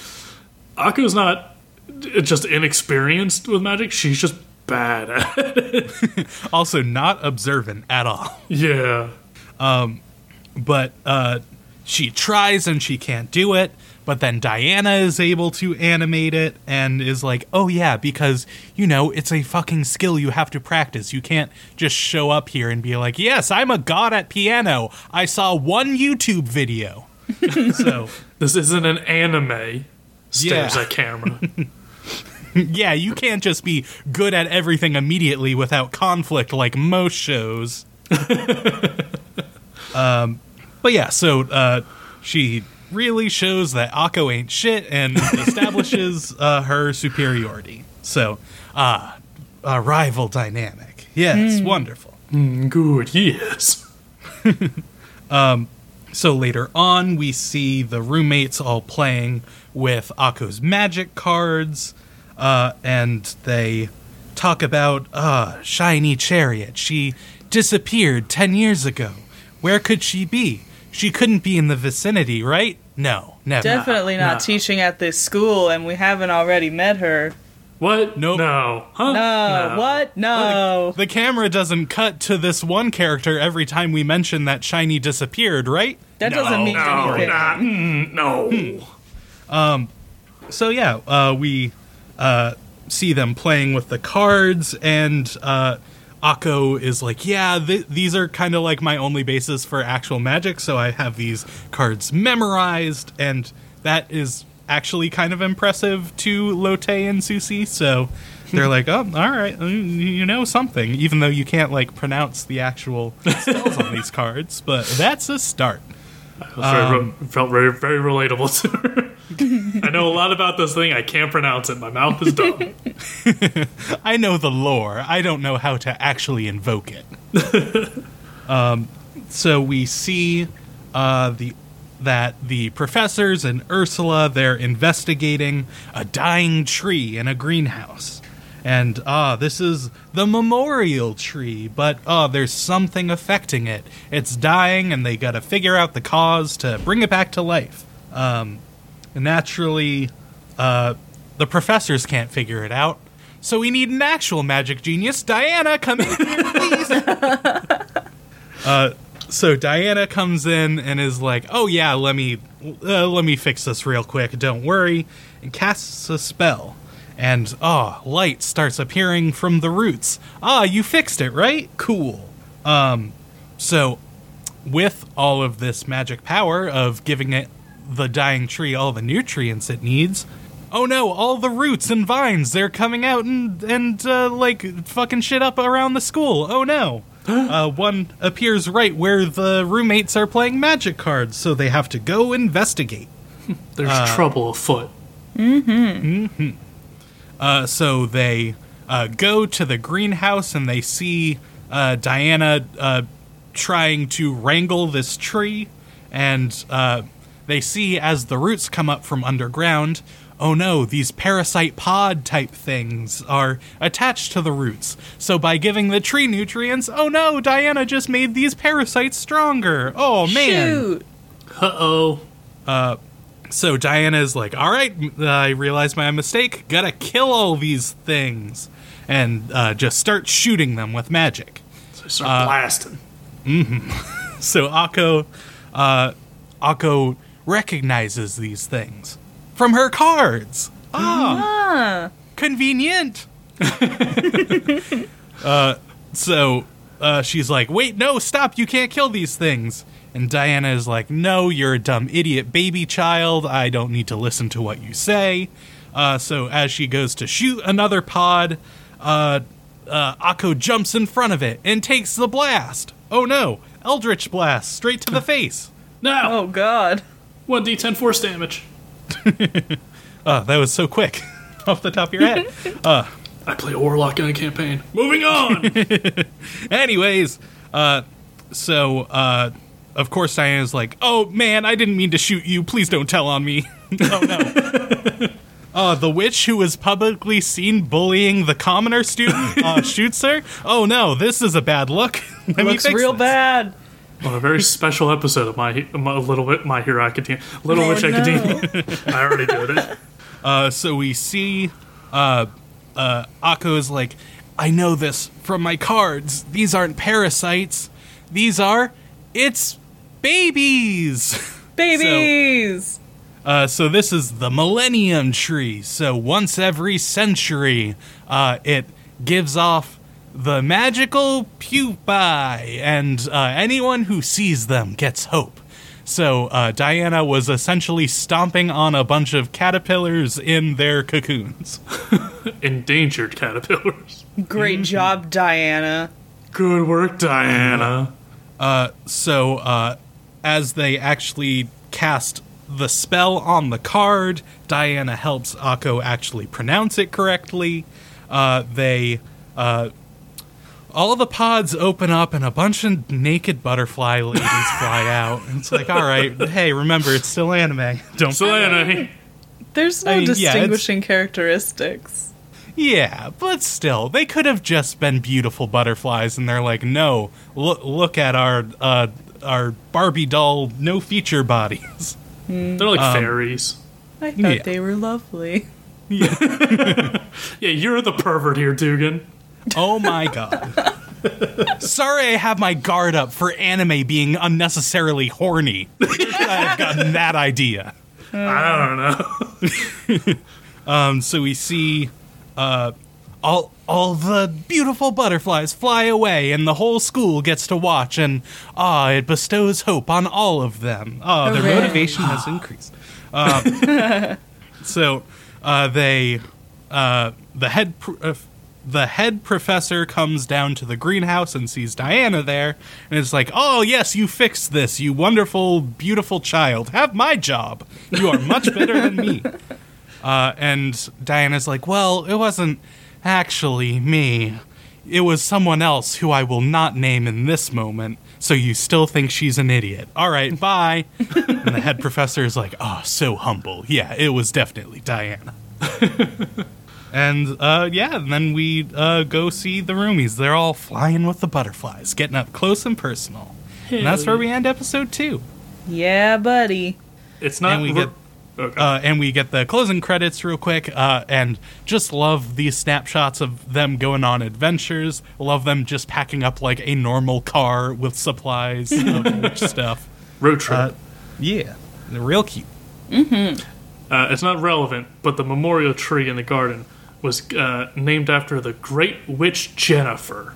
Speaker 4: Akko's not uh, just inexperienced with magic; she's just bad at it. (laughs)
Speaker 2: Also, not observant at all. (laughs)
Speaker 4: yeah.
Speaker 2: But uh, she tries and she can't do it. But then Diana is able to animate it and is like, oh yeah, because, you know, it's a fucking skill you have to practice. You can't just show up here and be like, yes, I'm a god at piano. I saw one YouTube video. (laughs) so,
Speaker 4: This isn't an anime. Stares
Speaker 2: Yeah.
Speaker 4: at camera. (laughs)
Speaker 2: yeah, you can't just be good at everything immediately without conflict like most shows. (laughs) um, but yeah, so uh, she really shows that Akko ain't shit and establishes (laughs) uh, her superiority. So, uh, a rival dynamic. Yes, wonderful.
Speaker 4: Good, yes. (laughs)
Speaker 2: Um, so later on, we see the roommates all playing with Akko's magic cards, uh, and they talk about uh, Shiny Chariot. She disappeared 10 years ago. Where could she be? She couldn't be in the vicinity, right? No, never.
Speaker 3: Definitely not
Speaker 4: no.
Speaker 3: teaching at this school, and we haven't already met her.
Speaker 4: What?
Speaker 2: Nope.
Speaker 4: No. Huh?
Speaker 3: No, what? No.
Speaker 2: The camera doesn't cut to this one character every time we mention that Shiny disappeared, right?
Speaker 3: that
Speaker 4: No,
Speaker 3: doesn't mean
Speaker 4: no,
Speaker 3: anything.
Speaker 4: nah, mm, no. Um.
Speaker 2: So yeah, uh, we uh, see them playing with the cards, and uh, Akko is like, "Yeah, th- these are kind of like my only basis for actual magic, so I have these cards memorized, and that is actually kind of impressive to Lotte and Sucy." So (laughs) they're like, "Oh, all right, you know something," even though you can't like pronounce the actual spells on these (laughs) cards, but that's a start.
Speaker 4: It was very, re- um, felt very, very relatable to her. I know a lot about this thing. I can't pronounce it. My mouth is dumb. (laughs)
Speaker 2: I know the lore. I don't know how to actually invoke it. (laughs) um, so we see uh, the that the professors and Ursula they're investigating a dying tree in a greenhouse. And ah, this is the memorial tree, but ah, there's something affecting it. It's dying, and they got to figure out the cause to bring it back to life. Um, naturally, uh, the professors can't figure it out, so we need an actual magic genius. Diana, come in here, please. (laughs) uh, so Diana comes in and is like, "Oh yeah, let me uh, let me fix this real quick. Don't worry," and casts a spell. And ah, light starts appearing from the roots. Ah, you fixed it, right? Cool. Um, so with all of this magic power of giving it the dying tree all the nutrients it needs. Oh no, all the roots and vines, they're coming out and, and uh, like, fucking shit up around the school. Oh no. (gasps) uh, one appears right where the roommates are playing magic cards, so they have to go investigate. (laughs)
Speaker 4: There's trouble afoot. Mhm. Mhm.
Speaker 2: Uh, so they uh, go to the greenhouse and they see uh, Diana uh, trying to wrangle this tree, and uh, they see as the roots come up from underground. Oh no, these parasite pod type things are attached to the roots. So by giving the tree nutrients, oh no, Diana just made these parasites stronger. Oh man.
Speaker 3: Shoot.
Speaker 4: Uh oh.
Speaker 2: Uh so Diana is like, "All right, I realize my mistake. Gotta kill all these things, and uh, just start shooting them with magic."
Speaker 4: So I start blasting. Mm-hmm. (laughs)
Speaker 2: So Akko, uh, Akko recognizes these things from her cards. Ah,
Speaker 3: Ah.
Speaker 2: convenient. (laughs) uh, so uh, she's like, "Wait, no, stop! You can't kill these things." And Diana is like, "No, you're a dumb idiot baby child. I don't need to listen to what you say." Uh, so as she goes to shoot another pod, uh, uh, Akko jumps in front of it and takes the blast. Oh no! Eldritch blast straight to the (laughs) face.
Speaker 4: Now,
Speaker 3: Oh God.
Speaker 4: 1d10 force damage.
Speaker 2: Oh, (laughs) that was so quick, (laughs) off the top of your head. (laughs)
Speaker 4: I play a warlock in a campaign. Moving on.
Speaker 2: Anyways, uh, so uh, of course Diana's like, "Oh man, I didn't mean to shoot you. Please don't tell on me." oh no. Uh, the witch who was publicly seen bullying the commoner student uh, shoots her. Oh no, this is a bad look. Let me
Speaker 3: Looks
Speaker 2: fix
Speaker 3: real
Speaker 2: this.
Speaker 3: bad.
Speaker 4: On a very special episode of my, my little bit my Hero Academia, Little
Speaker 3: Oh,
Speaker 4: Witch
Speaker 3: no.
Speaker 4: Academia. (laughs) I already did it.
Speaker 2: Uh, so we see uh, uh, Akko is like, I know this from my cards. These aren't parasites. These are, it's babies. (laughs)
Speaker 3: Babies.
Speaker 2: Uh, so this is the Millennium Tree. So once every century, uh, it gives off the magical pupae, and uh, anyone who sees them gets hope. So uh, Diana was essentially stomping on a bunch of caterpillars in their cocoons. (laughs)
Speaker 4: Endangered caterpillars.
Speaker 3: Great job, Diana.
Speaker 4: Good work, Diana.
Speaker 2: So uh, as they actually cast the spell on the card, Diana helps Akko actually pronounce it correctly. Uh, they uh, all the pods open up and a bunch of naked butterfly ladies fly out. And it's like, all right, hey, remember it's still anime. (laughs) Don't
Speaker 4: Diana.
Speaker 3: There's no
Speaker 2: I mean, yeah,
Speaker 3: distinguishing characteristics.
Speaker 2: Yeah, but still, they could have just been beautiful butterflies, and they're like, no, look, look at our uh, our Barbie doll, no feature bodies.
Speaker 4: They're like fairies.
Speaker 3: I thought
Speaker 2: Yeah.
Speaker 3: they were lovely.
Speaker 4: Yeah. (laughs) yeah, you're the pervert here, Dugan. (laughs)
Speaker 2: Oh my god. Sorry, I have my guard up for anime being unnecessarily horny. I have gotten that idea?
Speaker 4: I don't know. (laughs)
Speaker 2: Um, so we see uh, all all the beautiful butterflies fly away, and the whole school gets to watch, and ah, it bestows hope on all of them. Ah, their
Speaker 3: Hooray.
Speaker 2: motivation has increased. Um, (laughs) so uh, they, uh, the head. Pr- uh, the head professor comes down to the greenhouse and sees Diana there, and is like, "Oh yes, you fixed this, you wonderful, beautiful child. Have my job. You are much better than me." (laughs) Uh, and Diana's like, well, it wasn't actually me. It was someone else who I will not name in this moment. So you still think she's an idiot. All right, (laughs) bye. and the head professor is like, oh, so humble. Yeah, it was definitely Diana. (laughs) and uh, yeah, and then we uh, go see the roomies. They're all flying with the butterflies, getting up close and personal. and that's where we end episode two.
Speaker 3: Yeah, buddy.
Speaker 4: It's not.
Speaker 2: And we
Speaker 4: re-
Speaker 2: get-
Speaker 4: Okay.
Speaker 2: uh, and we get the closing credits real quick uh, and just love these snapshots of them going on adventures love them just packing up like a normal car with supplies of witch (laughs) stuff
Speaker 4: Road trip.
Speaker 2: uh, yeah they're real cute
Speaker 4: Uh, it's not relevant, but the memorial tree in the garden was uh, named after the great witch Jennifer.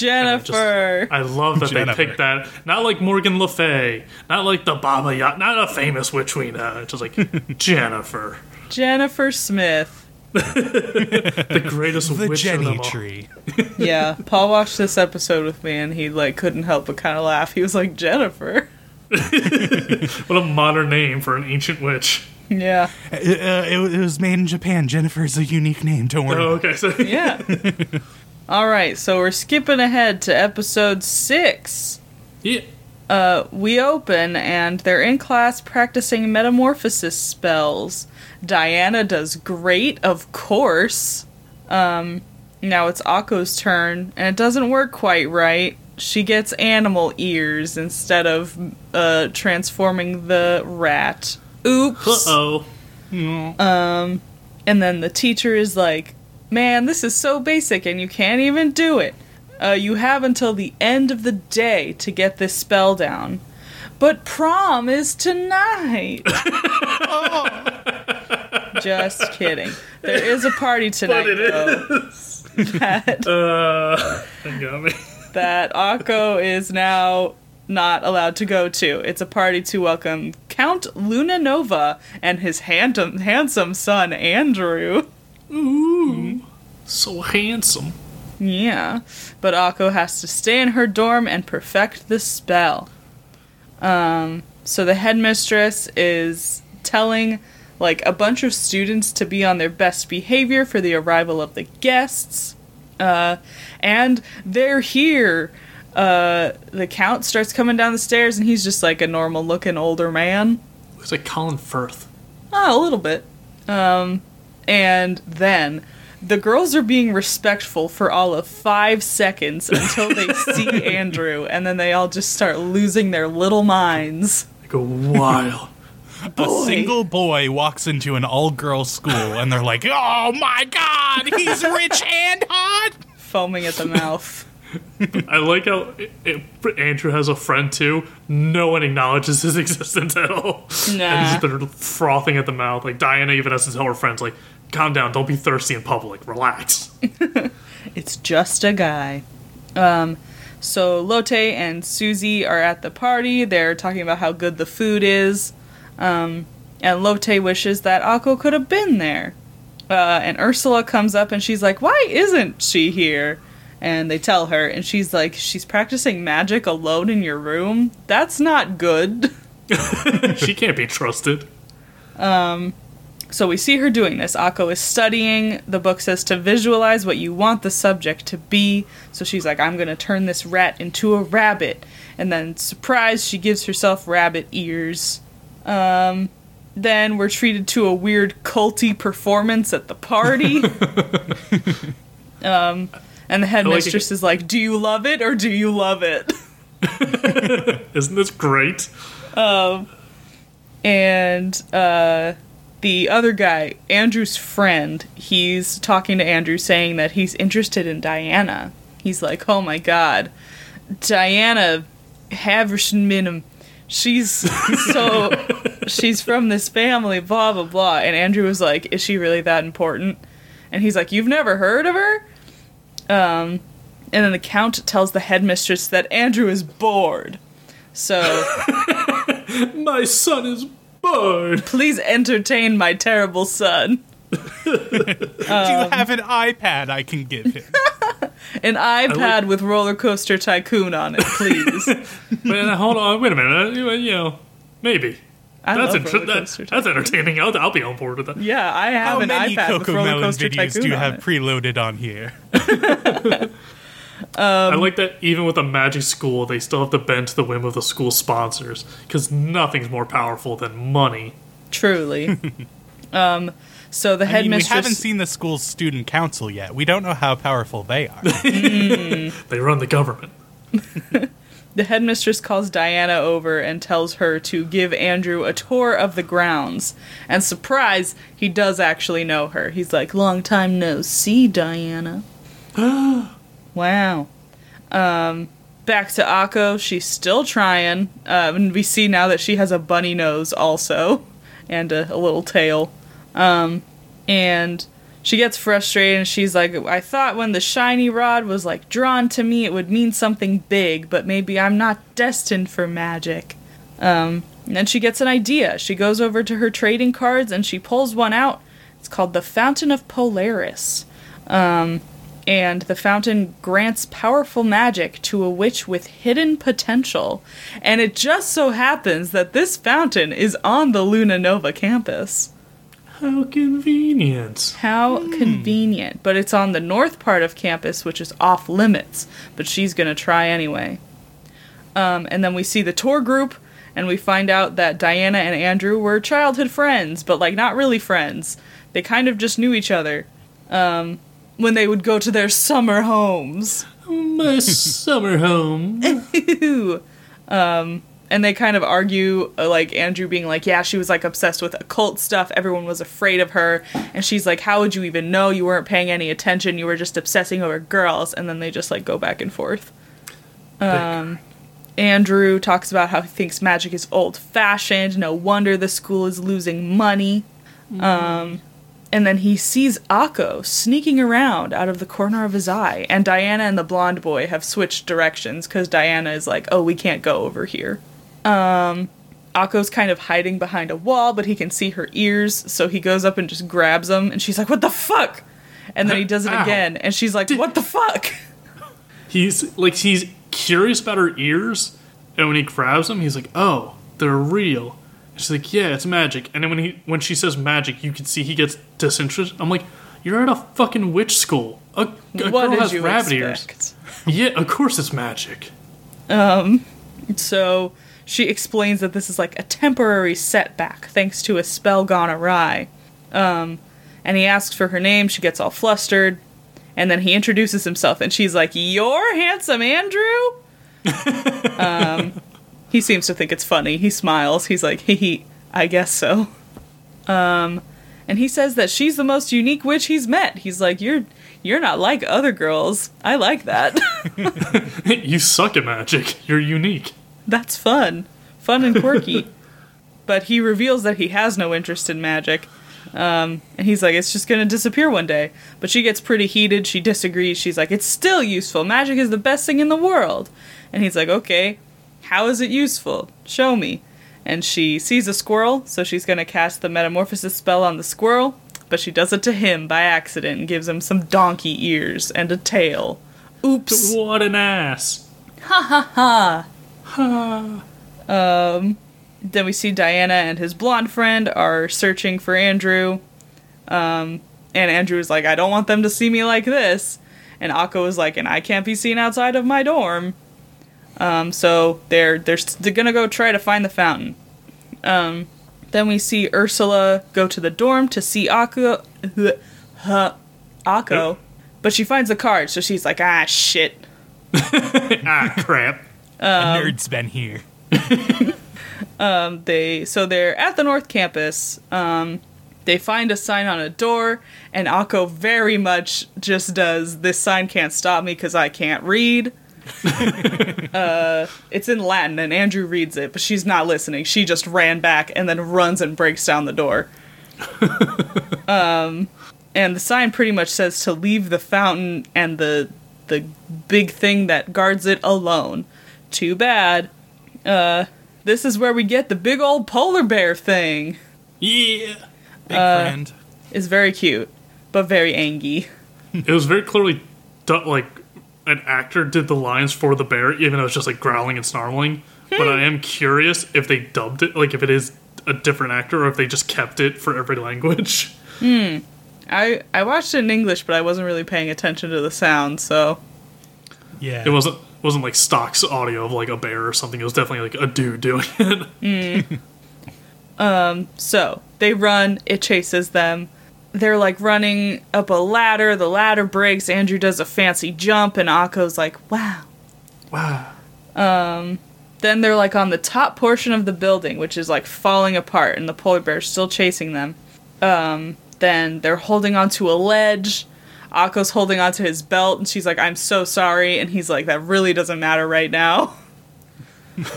Speaker 4: And I just-
Speaker 3: Jennifer.
Speaker 4: I love that
Speaker 2: Jennifer.
Speaker 4: they picked that. Not like Morgan Le Fay, not like the Baba Yaga, not a famous witch we know. It's just like (laughs) Jennifer,
Speaker 3: Jennifer Smith. (laughs)
Speaker 4: the greatest
Speaker 2: the
Speaker 4: witch of them
Speaker 2: jenny
Speaker 4: all.
Speaker 2: tree (laughs)
Speaker 3: Yeah, Paul watched this episode with me and he like couldn't help but kind of laugh. He was like Jennifer.
Speaker 4: What a modern name for an ancient witch. (laughs)
Speaker 3: Yeah.
Speaker 2: Uh, uh, it, it was made in japan Jennifer is a unique name don't worry
Speaker 4: Oh, okay. So
Speaker 3: Yeah. (laughs) All right, so we're skipping ahead to episode 6.
Speaker 4: yeah,
Speaker 3: Uh, we open and they're in class practicing metamorphosis spells. Diana does great, of course. Um, now it's Akko's turn, and it doesn't work quite right. She gets animal ears instead of uh, transforming the rat. Oops.
Speaker 4: uh oh.
Speaker 3: And then the teacher is like, Man, this is so basic and you can't even do it. Uh, you have until the end of the day to get this spell down. But prom is tonight. oh. (laughs) (laughs) Just kidding. There is a party tonight,
Speaker 4: But it
Speaker 3: though. (laughs) That,
Speaker 4: Uh, that me.
Speaker 3: that Akko is now not allowed to go to. It's a party to welcome Count Luna Nova and his handsome, handsome son, Andrew.
Speaker 4: Ooh, so handsome.
Speaker 3: Yeah, but Akko has to stay in her dorm and perfect the spell. Um, so the headmistress is telling like a bunch of students to be on their best behavior for the arrival of the guests. Uh, and they're here. Uh, the count starts coming down the stairs and he's just like a normal looking older man.
Speaker 4: Looks like Colin Firth.
Speaker 3: Oh, a little bit. Um, and then the girls are being respectful for all of five seconds until they (laughs) see Andrew, and then they all just start losing their little minds.
Speaker 4: They go wild. (laughs)
Speaker 2: a single boy walks into an all-girls school and they're like oh my god he's rich and hot
Speaker 3: Foaming at the mouth. (laughs)
Speaker 4: I like how it, it- Andrew has a friend too. No one acknowledges his (laughs) existence at all.
Speaker 3: Nah.
Speaker 4: And just, they're frothing at the mouth. Like Diana even has to tell her friends, like, calm down, don't be thirsty in public, relax. (laughs)
Speaker 3: It's just a guy. Um, so Lotte and Sucy are at the party. They're talking about how good the food is. Um, and Lotte wishes that Akko could have been there. Uh, and Ursula comes up and she's like, Why isn't she here? And they tell her, and she's like, She's practicing magic alone in your room? That's not good. (laughs)
Speaker 4: she can't be trusted.
Speaker 3: um So we see her doing this. Akko is studying. The book says to visualize what you want the subject to be. So she's like, I'm going to turn this rat into a rabbit. And then, surprise, she gives herself rabbit ears. Um, then we're treated to a weird culty performance at the party. (laughs) um, and the headmistress is like, Do you love it or do you love it? (laughs)
Speaker 4: Isn't this great?
Speaker 3: Um, and uh, the other guy, Andrew's friend, he's talking to Andrew saying that he's interested in Diana. He's like, "Oh my god, Diana Haversham, she's (laughs) so she's from this family, blah blah blah." And Andrew was like, "Is she really that important?" And he's like, "You've never heard of her?" Um, and then the count tells the headmistress that Andrew is bored. So (laughs)
Speaker 4: My son is bored.
Speaker 3: please entertain my terrible son. (laughs)
Speaker 2: Do you have an iPad I can give him? (laughs)
Speaker 3: An iPad with Roller Coaster Tycoon on it, please.
Speaker 4: Wait, hold on, wait a minute. You know, maybe.
Speaker 3: I
Speaker 4: That's,
Speaker 3: love
Speaker 4: inter- that- that's entertaining. I'll, I'll be on board with that.
Speaker 3: Yeah, I have
Speaker 2: How
Speaker 3: an
Speaker 2: many
Speaker 3: iPad with
Speaker 2: Coco
Speaker 3: Roller
Speaker 2: Melon
Speaker 3: Coaster
Speaker 2: videos
Speaker 3: Tycoon
Speaker 2: do you have
Speaker 3: it.
Speaker 2: preloaded on here? (laughs)
Speaker 4: I like that even with a magic school, they still have to bend to the whim of the school sponsors because nothing's more powerful than money.
Speaker 3: Truly. (laughs) um, so the
Speaker 2: I mean, we
Speaker 3: headmistress.
Speaker 2: haven't seen the school's student council yet. We don't know how powerful they are. (laughs)
Speaker 4: They run the government.
Speaker 3: The headmistress calls Diana over and tells her to give Andrew a tour of the grounds. And surprise, he does actually know her. He's like, "Long time no see, Diana." (gasps) wow. Um, back to Akko. She's still trying. Um, and we see now that she has a bunny nose also, (laughs) and a, a little tail. Um, and she gets frustrated and she's like, I thought when the shiny rod was like drawn to me, it would mean something big, but maybe I'm not destined for magic. Um, and then she gets an idea. She goes over to her trading cards and she pulls one out. It's called the Fountain of Polaris. Um, and the fountain grants powerful magic to a witch with hidden potential. And it just so happens that this fountain is on the Luna Nova campus.
Speaker 4: How convenient.
Speaker 3: How convenient. But it's on the north part of campus, which is off limits. But she's going to try anyway. Um, and then we see the tour group, and we find out that Diana and Andrew were childhood friends, but like not really friends. They kind of just knew each other um, when they would go to their summer homes.
Speaker 4: My (laughs) summer home. (laughs)
Speaker 3: Um, and they kind of argue, uh, like Andrew being like, "Yeah, she was like obsessed with occult stuff. Everyone was afraid of her." And she's like, "How would you even know? You weren't paying any attention. You were just obsessing over girls." And then they just like go back and forth. Um, Andrew talks about how he thinks magic is old-fashioned. No wonder the school is losing money. Um, and then he sees Akko sneaking around out of the corner of his eye, and Diana and the blonde boy have switched directions because Diana is like, "Oh, we can't go over here." Um, Akko's kind of hiding behind a wall, but he can see her ears, so he goes up and just grabs them, and she's like, "What the fuck?" And then he does it
Speaker 4: Ow.
Speaker 3: again, and she's like, "What the fuck?"
Speaker 4: He's like he's curious about her ears, and when he grabs them, he's like, "Oh, they're real." And she's like, "Yeah, it's magic." And then when he when she says magic, you can see he gets disinterested. I'm like, "You're at a fucking witch school. A, a
Speaker 3: what
Speaker 4: girl
Speaker 3: did
Speaker 4: has rabbit
Speaker 3: expect?
Speaker 4: ears. Yeah, of course it's magic."
Speaker 3: Um, so she explains that this is like a temporary setback thanks to a spell gone awry. Um, and he asks for her name. She gets all flustered. And then he introduces himself, and she's like, You're handsome Andrew? (laughs) um, he seems to think it's funny. He smiles. He's like, Hee hee, I guess so. Um, and he says that she's the most unique witch he's met. He's like, You're. You're not like other girls. I like that. (laughs)
Speaker 4: you suck at magic. You're unique.
Speaker 3: That's fun. Fun and quirky. (laughs) but he reveals that he has no interest in magic. Um, and he's like, it's just gonna disappear one day. But she gets pretty heated. She disagrees. She's like, it's still useful. Magic is the best thing in the world. And he's like, okay, how is it useful? Show me. And she sees a squirrel, so she's gonna cast the metamorphosis spell on the squirrel. But she does it to him by accident and gives him some donkey ears and a tail. Oops.
Speaker 4: What an ass. (sighs)
Speaker 3: Then we see Diana and his blonde friend are searching for Andrew. Um, and Andrew is like, I don't want them to see me like this. And Akko is like, and I can't be seen outside of my dorm. Um, so they're, they're they're gonna go try to find the fountain. Um, then we see Ursula go to the dorm to see Akko, (laughs) Akko, but she finds the card, so she's like, ah, shit. (laughs)
Speaker 4: ah, crap.
Speaker 2: A nerd's been here. (laughs)
Speaker 3: they so they're at the north campus um They find a sign on a door, and Akko very much just does this sign can't stop me because I can't read. (laughs) uh, it's in Latin, and Andrew reads it, but she's not listening. She just ran back and then runs and breaks down the door. (laughs) um, and the sign pretty much says to leave the fountain and the the big thing that guards it alone. Too bad. Uh, this is where we get the big old polar bear thing.
Speaker 4: Yeah.
Speaker 2: Big
Speaker 3: Uh,
Speaker 2: friend.
Speaker 3: It's very cute, but very angy.
Speaker 4: It was very clearly done, like an actor did the lines for the bear, even though it's just like growling and snarling. but I am curious if they dubbed it, like if it is a different actor, or if they just kept it for every language.
Speaker 3: I I watched it in English, but I wasn't really paying attention to the sound, so
Speaker 2: Yeah.
Speaker 4: It wasn't wasn't like stocks audio of like a bear or something. It was definitely like a dude doing (laughs) it. Mm.
Speaker 3: Um, so they run. It chases them. They're like running up a ladder. The ladder breaks. Andrew does a fancy jump, and Akko's like, "Wow."
Speaker 4: wow.
Speaker 3: Um, then they're like on the top portion of the building, which is like falling apart, and the polar bear's still chasing them. Um, then they're holding onto a ledge. Akko's holding onto his belt, and she's like, "I'm so sorry," and he's like, "That really doesn't matter right now." (laughs)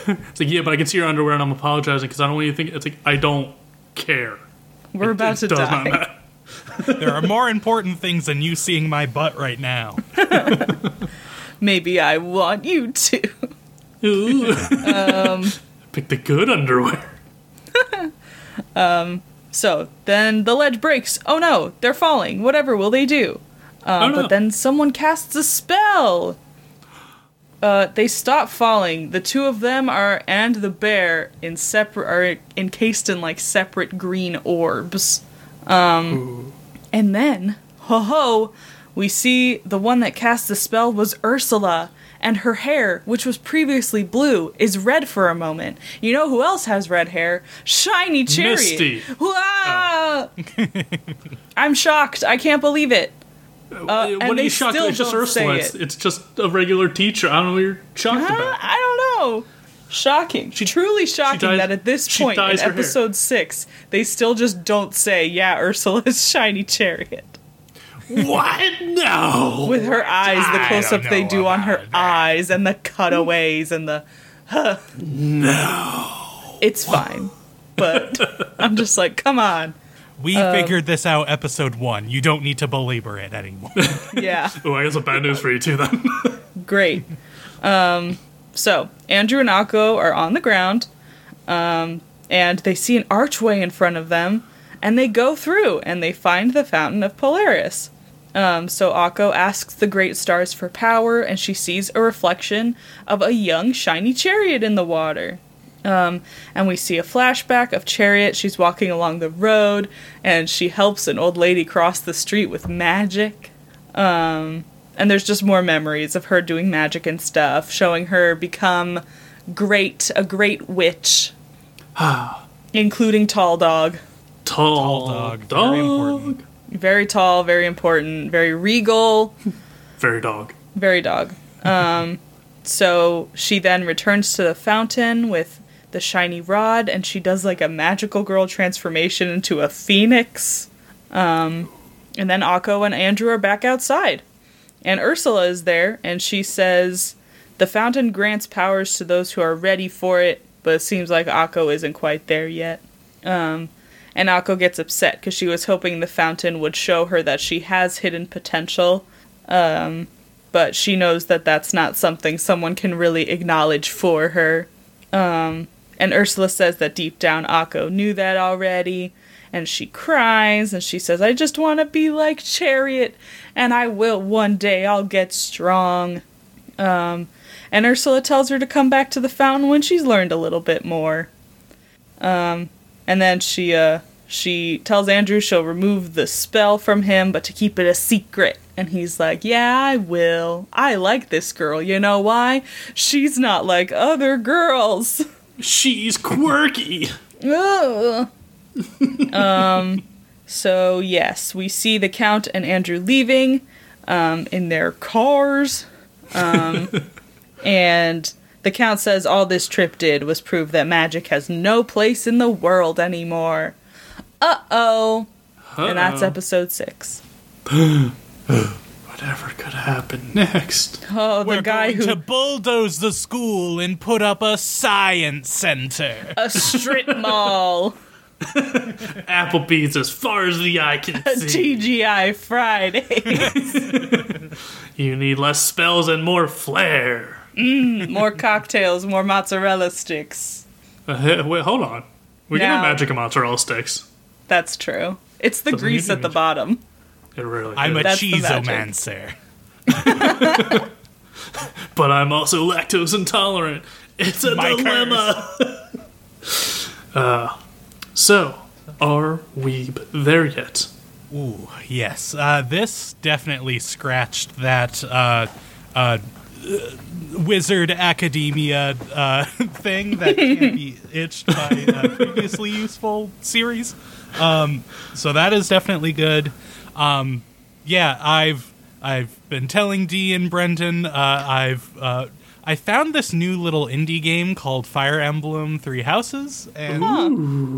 Speaker 4: It's like yeah, but I can see your underwear and I'm apologizing because I don't want you to think it's like I don't care.
Speaker 3: We're
Speaker 4: It-
Speaker 3: about
Speaker 4: it
Speaker 3: to
Speaker 4: does
Speaker 3: die.
Speaker 4: not matter. (laughs)
Speaker 2: there are more important things than you seeing my butt right now. (laughs)
Speaker 3: Maybe I want you to.
Speaker 4: Ooh.
Speaker 3: Um,
Speaker 4: Pick the good underwear.
Speaker 3: So then the ledge breaks. Oh no, they're falling. Whatever will they do? Uh,
Speaker 4: Oh.
Speaker 3: But then someone casts a spell. Uh, they stop falling. The two of them are and the bear in separate are encased in like separate green orbs. Um, and then ho ho, we see the one that cast the spell was Ursula. And her hair, which was previously blue, is red for a moment. You know who else has red hair? Shiny Chariot.
Speaker 4: Misty.
Speaker 3: Wah! (laughs) I'm shocked. I can't believe it.
Speaker 4: Uh,
Speaker 3: and
Speaker 4: what are
Speaker 3: they
Speaker 4: you shocked?
Speaker 3: still
Speaker 4: It's just Ursula.
Speaker 3: say
Speaker 4: It's,
Speaker 3: it.
Speaker 4: it's just a regular teacher. I don't know what you're shocked
Speaker 3: Huh?
Speaker 4: about.
Speaker 3: I don't know. Shocking. She, Truly shocking
Speaker 4: dyes-
Speaker 3: that at this point in
Speaker 4: her hair.
Speaker 3: episode six, they still just don't say, yeah, Ursula's (laughs) shiny chariot.
Speaker 4: what? No.
Speaker 3: With her eyes, the close up they do on her
Speaker 2: that.
Speaker 3: eyes and the cutaways and the.
Speaker 4: no.
Speaker 3: It's fine. But (laughs) I'm just like, come on.
Speaker 2: We figured this out episode one. You don't need to belabor it anymore. (laughs)
Speaker 3: Yeah. (laughs)
Speaker 4: Oh, I guess some bad news for you too then. (laughs)
Speaker 3: Great. Um, so Andrew and Akko are on the ground, um, and they see an archway in front of them, and they go through and they find the fountain of Polaris. Um, so Akko asks the great stars for power, and she sees a reflection of a young shiny chariot in the water. Um, and we see a flashback of Chariot. She's walking along the road, and she helps an old lady cross the street with magic. Um, and there's just more memories of her doing magic and stuff, showing her become great, a great witch, (sighs) including Tall Dog.
Speaker 4: Tall,
Speaker 2: dog, very
Speaker 4: Dog.
Speaker 2: important.
Speaker 3: Very tall, very important, very regal,
Speaker 4: Very dog.
Speaker 3: very dog. Um, (laughs) so she then returns to the fountain with the shiny rod, and she does like a magical girl transformation into a phoenix. Um, and then Akko and Andrew are back outside. And Ursula is there, and she says, The fountain grants powers to those who are ready for it, but it seems like Akko isn't quite there yet. Um, and Akko gets upset because she was hoping the fountain would show her that she has hidden potential. Um, but she knows that that's not something someone can really acknowledge for her. Um, and Ursula says that deep down Akko knew that already. And she cries and she says, I just want to be like Chariot, and I will one day. I'll get strong. Um, and Ursula tells her to come back to the fountain when she's learned a little bit more. Um, and then she uh, she tells Andrew she'll remove the spell from him, but to keep it a secret. And he's like, Yeah, I will. I like this girl. You know why? She's not like other girls. (laughs)
Speaker 4: She's quirky.
Speaker 3: Ugh. um, so yes, we see the Count and Andrew leaving um, in their cars. Um, (laughs) and the Count says all this trip did was prove that magic has no place in the world anymore. Uh oh. and that's episode six. (gasps) (gasps) (gasps)
Speaker 4: Whatever could happen next? (laughs)
Speaker 3: Oh, the
Speaker 2: We're
Speaker 3: guy
Speaker 2: going
Speaker 3: who
Speaker 2: to bulldoze the school and put up a science center.
Speaker 3: a strip (laughs) mall,
Speaker 4: Applebee's as far as the eye can (laughs)
Speaker 3: a
Speaker 4: see.
Speaker 3: TGI Friday,
Speaker 4: You need less spells and more flair.
Speaker 3: more cocktails, more mozzarella sticks.
Speaker 4: Uh, hey, wait, hold on. We can have
Speaker 3: Now-
Speaker 4: magic and mozzarella sticks.
Speaker 3: That's true. It's the
Speaker 4: Doesn't need
Speaker 3: grease
Speaker 4: to
Speaker 3: at the
Speaker 4: much.
Speaker 3: bottom.
Speaker 4: It really
Speaker 2: I'm a
Speaker 4: is.
Speaker 3: That's the magic.
Speaker 2: cheesomancer. (laughs)
Speaker 4: but I'm also lactose intolerant. It's a
Speaker 2: My
Speaker 4: dilemma. (laughs) uh, so, are we b- there yet?
Speaker 2: Ooh, yes. Uh, this definitely scratched that uh, uh, wizard academia uh, (laughs) thing that can't be itched by a previously useful series. Um, so that is definitely good. Um, yeah, I've I've been telling Dee and Brendan. Uh, I've uh, I found this new little indie game called Fire Emblem Three Houses, and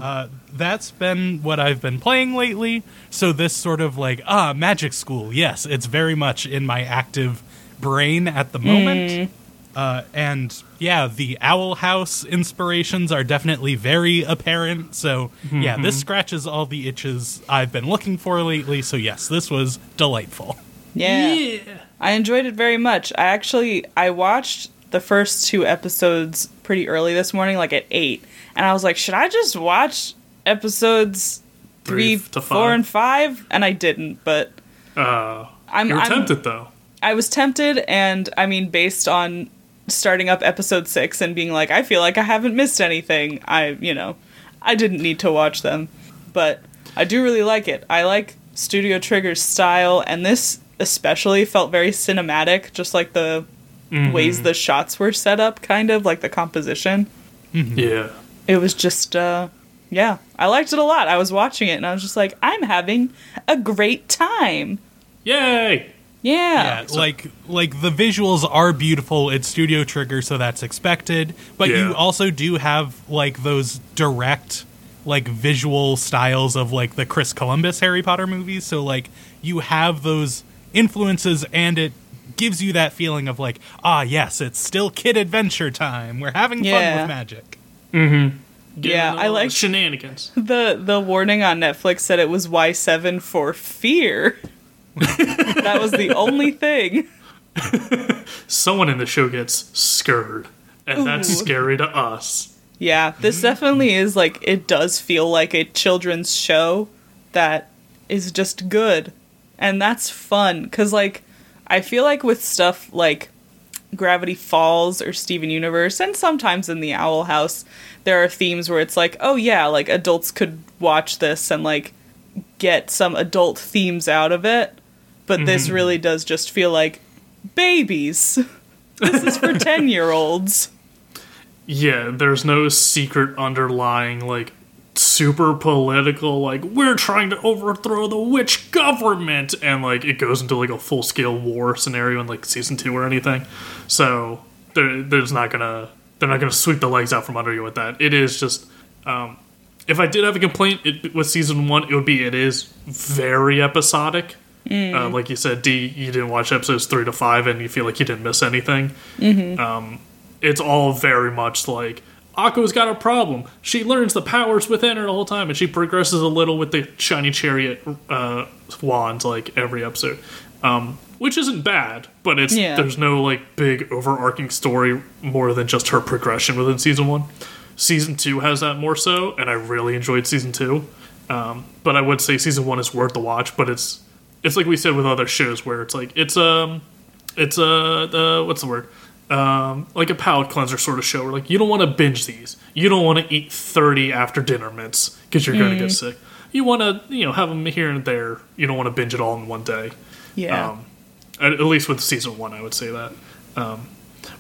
Speaker 2: uh, that's been what I've been playing lately. So this sort of like ah magic school, yes, it's very much in my active brain at the moment. Uh, and yeah, the Owl House inspirations are definitely very apparent. So yeah, this scratches all the itches I've been looking for lately. So yes, this was delightful.
Speaker 3: Yeah. I enjoyed it very much. I actually I watched the first two episodes pretty early this morning, like at eight, and I was like, should I just watch episodes three,
Speaker 4: Three to
Speaker 3: four,
Speaker 4: five.
Speaker 3: and five? And I didn't, but
Speaker 4: Uh,
Speaker 3: I'm,
Speaker 4: you were
Speaker 3: I'm
Speaker 4: tempted, though.
Speaker 3: I was tempted, and I mean, based on starting up episode six and being like, I feel like I haven't missed anything. I, you know, I didn't need to watch them, but I do really like it. I like Studio Trigger's style, and this especially felt very cinematic, just like the ways the shots were set up, kind of like the composition.
Speaker 4: Yeah.
Speaker 3: It was just, uh, yeah, I liked it a lot. I was watching it, and I was just like, I'm having a great time.
Speaker 4: Yay!
Speaker 2: Yeah, like like the visuals are beautiful. It's Studio Trigger, so that's expected. But
Speaker 4: Yeah.
Speaker 2: you also do have like those direct like visual styles of like the Chris Columbus Harry Potter movies. So like you have those influences and it gives you that feeling of like, ah yes, it's still kid adventure time. We're having fun with magic.
Speaker 4: Getting
Speaker 3: Yeah, I like-
Speaker 4: shenanigans.
Speaker 3: The the warning on Netflix said it was Y seven for fear. (laughs) that was the only thing. (laughs)
Speaker 4: Someone in the show gets scared, and that's scary to us.
Speaker 3: Yeah, this mm. definitely is like it does feel like a children's show that is just good. And that's fun cuz like I feel like with stuff like Gravity Falls or Steven Universe and sometimes in the Owl House there are themes where it's like, "Oh yeah, like adults could watch this and like get some adult themes out of it." But this really does just feel like babies. (laughs) this is for (laughs) 10-year-olds.
Speaker 4: Yeah, there's no secret underlying, like, super political, like, we're trying to overthrow the witch government, and, like, it goes into, like, a full scale war scenario in, like, season two or anything. So, there, there's not gonna, they're not gonna sweep the legs out from under you with that. It is just, um, if I did have a complaint it, with season one, it would be it is very episodic. Uh, like you said, D, you didn't watch episodes three to five, and you feel like you didn't miss anything it's all very much like Akko's got a problem. She learns the powers within her the whole time, and she progresses a little with the shiny chariot uh, wand like every episode, um, which isn't bad. But it's
Speaker 3: Yeah.
Speaker 4: there's no like big overarching story more than just her progression within season one. Season two has that more so, and I really enjoyed season two. Um, but I would say season one is worth the watch. But it's it's like we said with other shows where it's like it's um it's a uh, what's the word? Um, like a palate cleanser sort of show where like you don't want to binge these. You don't want to eat 30 after dinner mints because you're going to get sick. You want to you know have them here and there. You don't want to binge it all in one day.
Speaker 3: Yeah.
Speaker 4: um, at, at least with season one i would say that. Um,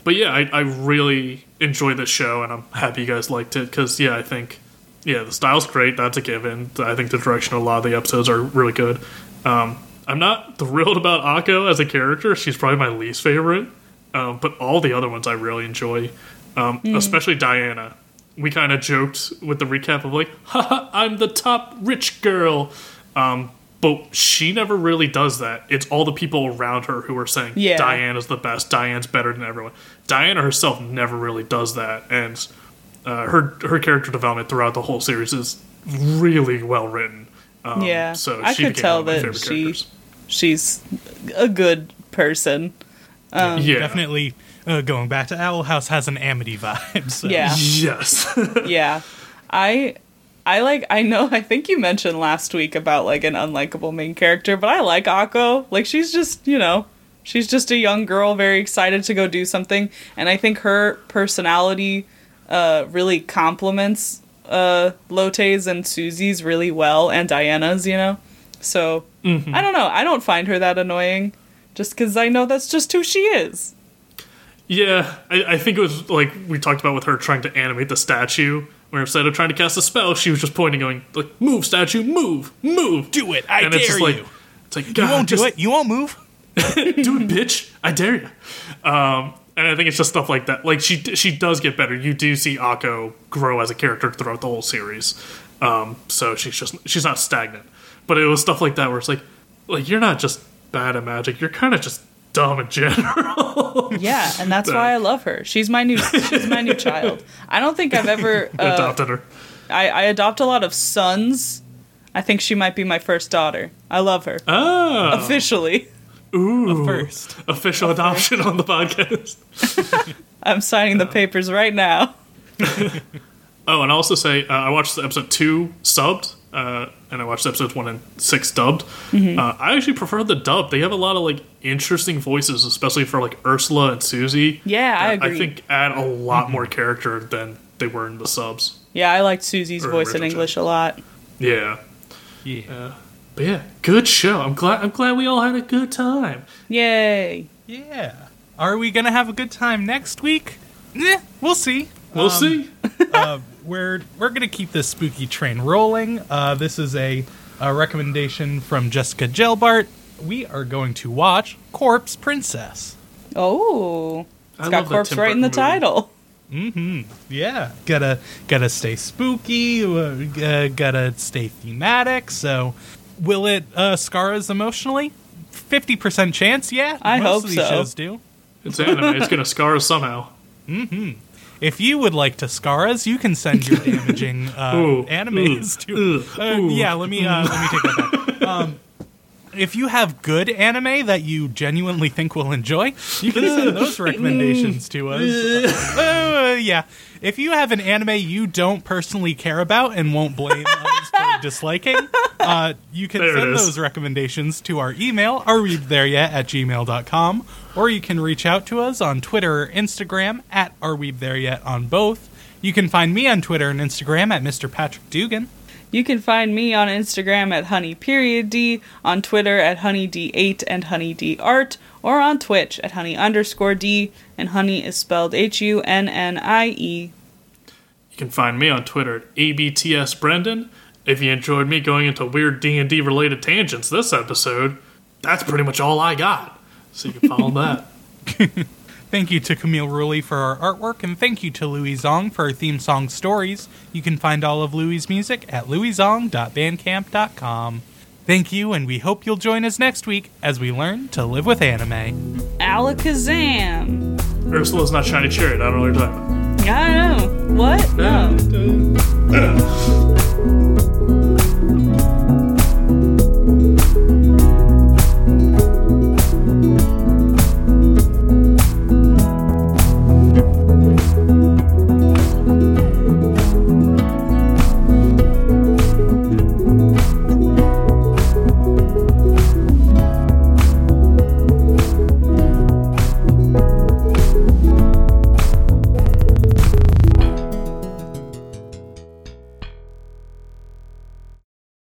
Speaker 4: but yeah I, I really enjoy this show and i'm happy you guys liked it because yeah i think yeah the style's great. That's a given. I think the direction of a lot of the episodes are really good. Um, i'm not thrilled about akko as a character she's probably my least favorite um, but all the other ones i really enjoy um, especially diana we kind of joked with the recap of like (laughs) haha i'm the top rich girl Um, but she never really does that. It's all the people around her who are saying
Speaker 3: Yeah.
Speaker 4: Diane is the best. Diane's better than everyone. Diana herself never really does that, and uh, her her character development throughout the whole series is really well written. Um,
Speaker 3: yeah,
Speaker 4: so
Speaker 3: I could tell
Speaker 4: one of my
Speaker 3: that she
Speaker 4: characters.
Speaker 3: she's a good person.
Speaker 4: yeah,
Speaker 2: Definitely uh, going back to Owl House has an Amity vibe. (laughs) So.
Speaker 3: Yeah.
Speaker 4: Yes. (laughs)
Speaker 3: yeah i i like i know i think you mentioned last week about like an unlikable main character but i like akko like she's just you know she's just a young girl very excited to go do something and i think her personality uh really complements uh Lotte's and Sucy's really well and diana's you know so i don't know i don't find her that annoying just because i know that's just who she is
Speaker 4: Yeah, I, I think it was like we talked about with her trying to animate the statue, where instead of trying to cast a spell, she was just pointing, going like, "Move, statue, move, move,
Speaker 2: Do it. I
Speaker 4: and it's
Speaker 2: dare
Speaker 4: just like,
Speaker 2: you.
Speaker 4: It's like
Speaker 2: You
Speaker 4: God,
Speaker 2: won't do
Speaker 4: just
Speaker 2: it. You won't move. (laughs)
Speaker 4: do it, bitch! I dare you. Um, and I think it's just stuff like that. Like she she does get better. You do see Akko grow as a character throughout the whole series. Um, so she's just she's not stagnant. But it was stuff like that where it's like like you're not just bad at magic. You're kind of just dumb in general. (laughs)
Speaker 3: yeah and that's why i love her she's my new she's my new child i don't think i've ever (laughs) uh,
Speaker 4: Adopted her.
Speaker 3: I, I adopt a lot of sons. I think she might be my first daughter. I love her.
Speaker 4: Oh,
Speaker 3: Officially.
Speaker 4: Ooh.
Speaker 2: First.
Speaker 4: official adoption on the podcast. (laughs)
Speaker 3: I'm signing the papers right now. (laughs)
Speaker 4: Oh, and I'll also say uh, I watched episode two subbed, uh, and I watched episodes one and six dubbed.
Speaker 3: Mm-hmm.
Speaker 4: Uh, I actually prefer the dub. They have a lot of like interesting voices, especially for like Ursula and Sucy.
Speaker 3: Yeah, I agree.
Speaker 4: I think add a lot more character than they were in the subs.
Speaker 3: Yeah, I liked Sucy's
Speaker 4: Or
Speaker 3: voice in
Speaker 4: original
Speaker 3: English a lot.
Speaker 4: Yeah,
Speaker 2: Yeah.
Speaker 4: But yeah, good show. I'm glad. I'm glad we all had a good time.
Speaker 3: Yay.
Speaker 2: Yeah. Are we gonna have a good time next week? Eh, we'll see.
Speaker 4: We'll
Speaker 2: Um,
Speaker 4: see. (laughs)
Speaker 2: uh, we're we're gonna keep this spooky train rolling. Uh, this is a, a recommendation from Jessica Gelbart. We are going to watch Corpse Princess.
Speaker 3: Oh.
Speaker 4: I
Speaker 3: It's got corpse
Speaker 4: Tim
Speaker 3: right in the
Speaker 4: movie.
Speaker 3: title. Mm-hmm.
Speaker 2: Yeah, gotta gotta stay spooky. Uh, uh, gotta stay thematic. So, will it uh, scar us emotionally? Fifty percent chance. Yeah,
Speaker 3: I
Speaker 2: most
Speaker 3: hope
Speaker 2: of these
Speaker 3: so.
Speaker 2: shows do.
Speaker 4: It's anime. it's gonna scar us somehow. Mm-hmm.
Speaker 2: If you would like to scar us, you can send your (laughs) damaging uh,
Speaker 4: Ooh,
Speaker 2: animes
Speaker 4: ooh,
Speaker 2: to. Uh,
Speaker 4: ooh.
Speaker 2: yeah, let me uh, let me take that back. (laughs) Um, if you have good anime that you genuinely think we'll enjoy, you can send (laughs) those recommendations to us. (laughs) Uh, yeah, if you have an anime you don't personally care about and won't blame us for (laughs) disliking, uh, you can
Speaker 4: There
Speaker 2: send those recommendations to our email, are we there yet at gmail.com, or you can reach out to us on Twitter or Instagram at are we there yet on both. You can find me on Twitter and Instagram at Mr. Patrick Dugan.
Speaker 3: You can find me on Instagram at honey period d, on Twitter at honeyd8 and honeydart, or on Twitch at honey underscore d, and honey is spelled H U N N I E.
Speaker 4: You can find me on Twitter at abtsbrendan. If you enjoyed me going into weird D and D related tangents this episode, that's pretty much all I got. So you can follow (laughs) that. (laughs)
Speaker 2: Thank you to Camille Rulli for our artwork, and thank you to Louis Zong for our theme song stories. You can find all of Louis' music at louiszong.bandcamp.com. Thank you, and we hope you'll join us next week as we learn to live with anime.
Speaker 3: Alakazam!
Speaker 4: Ursula's not shiny chariot. I don't know what you're talking about.
Speaker 3: I don't know. What? No. (laughs)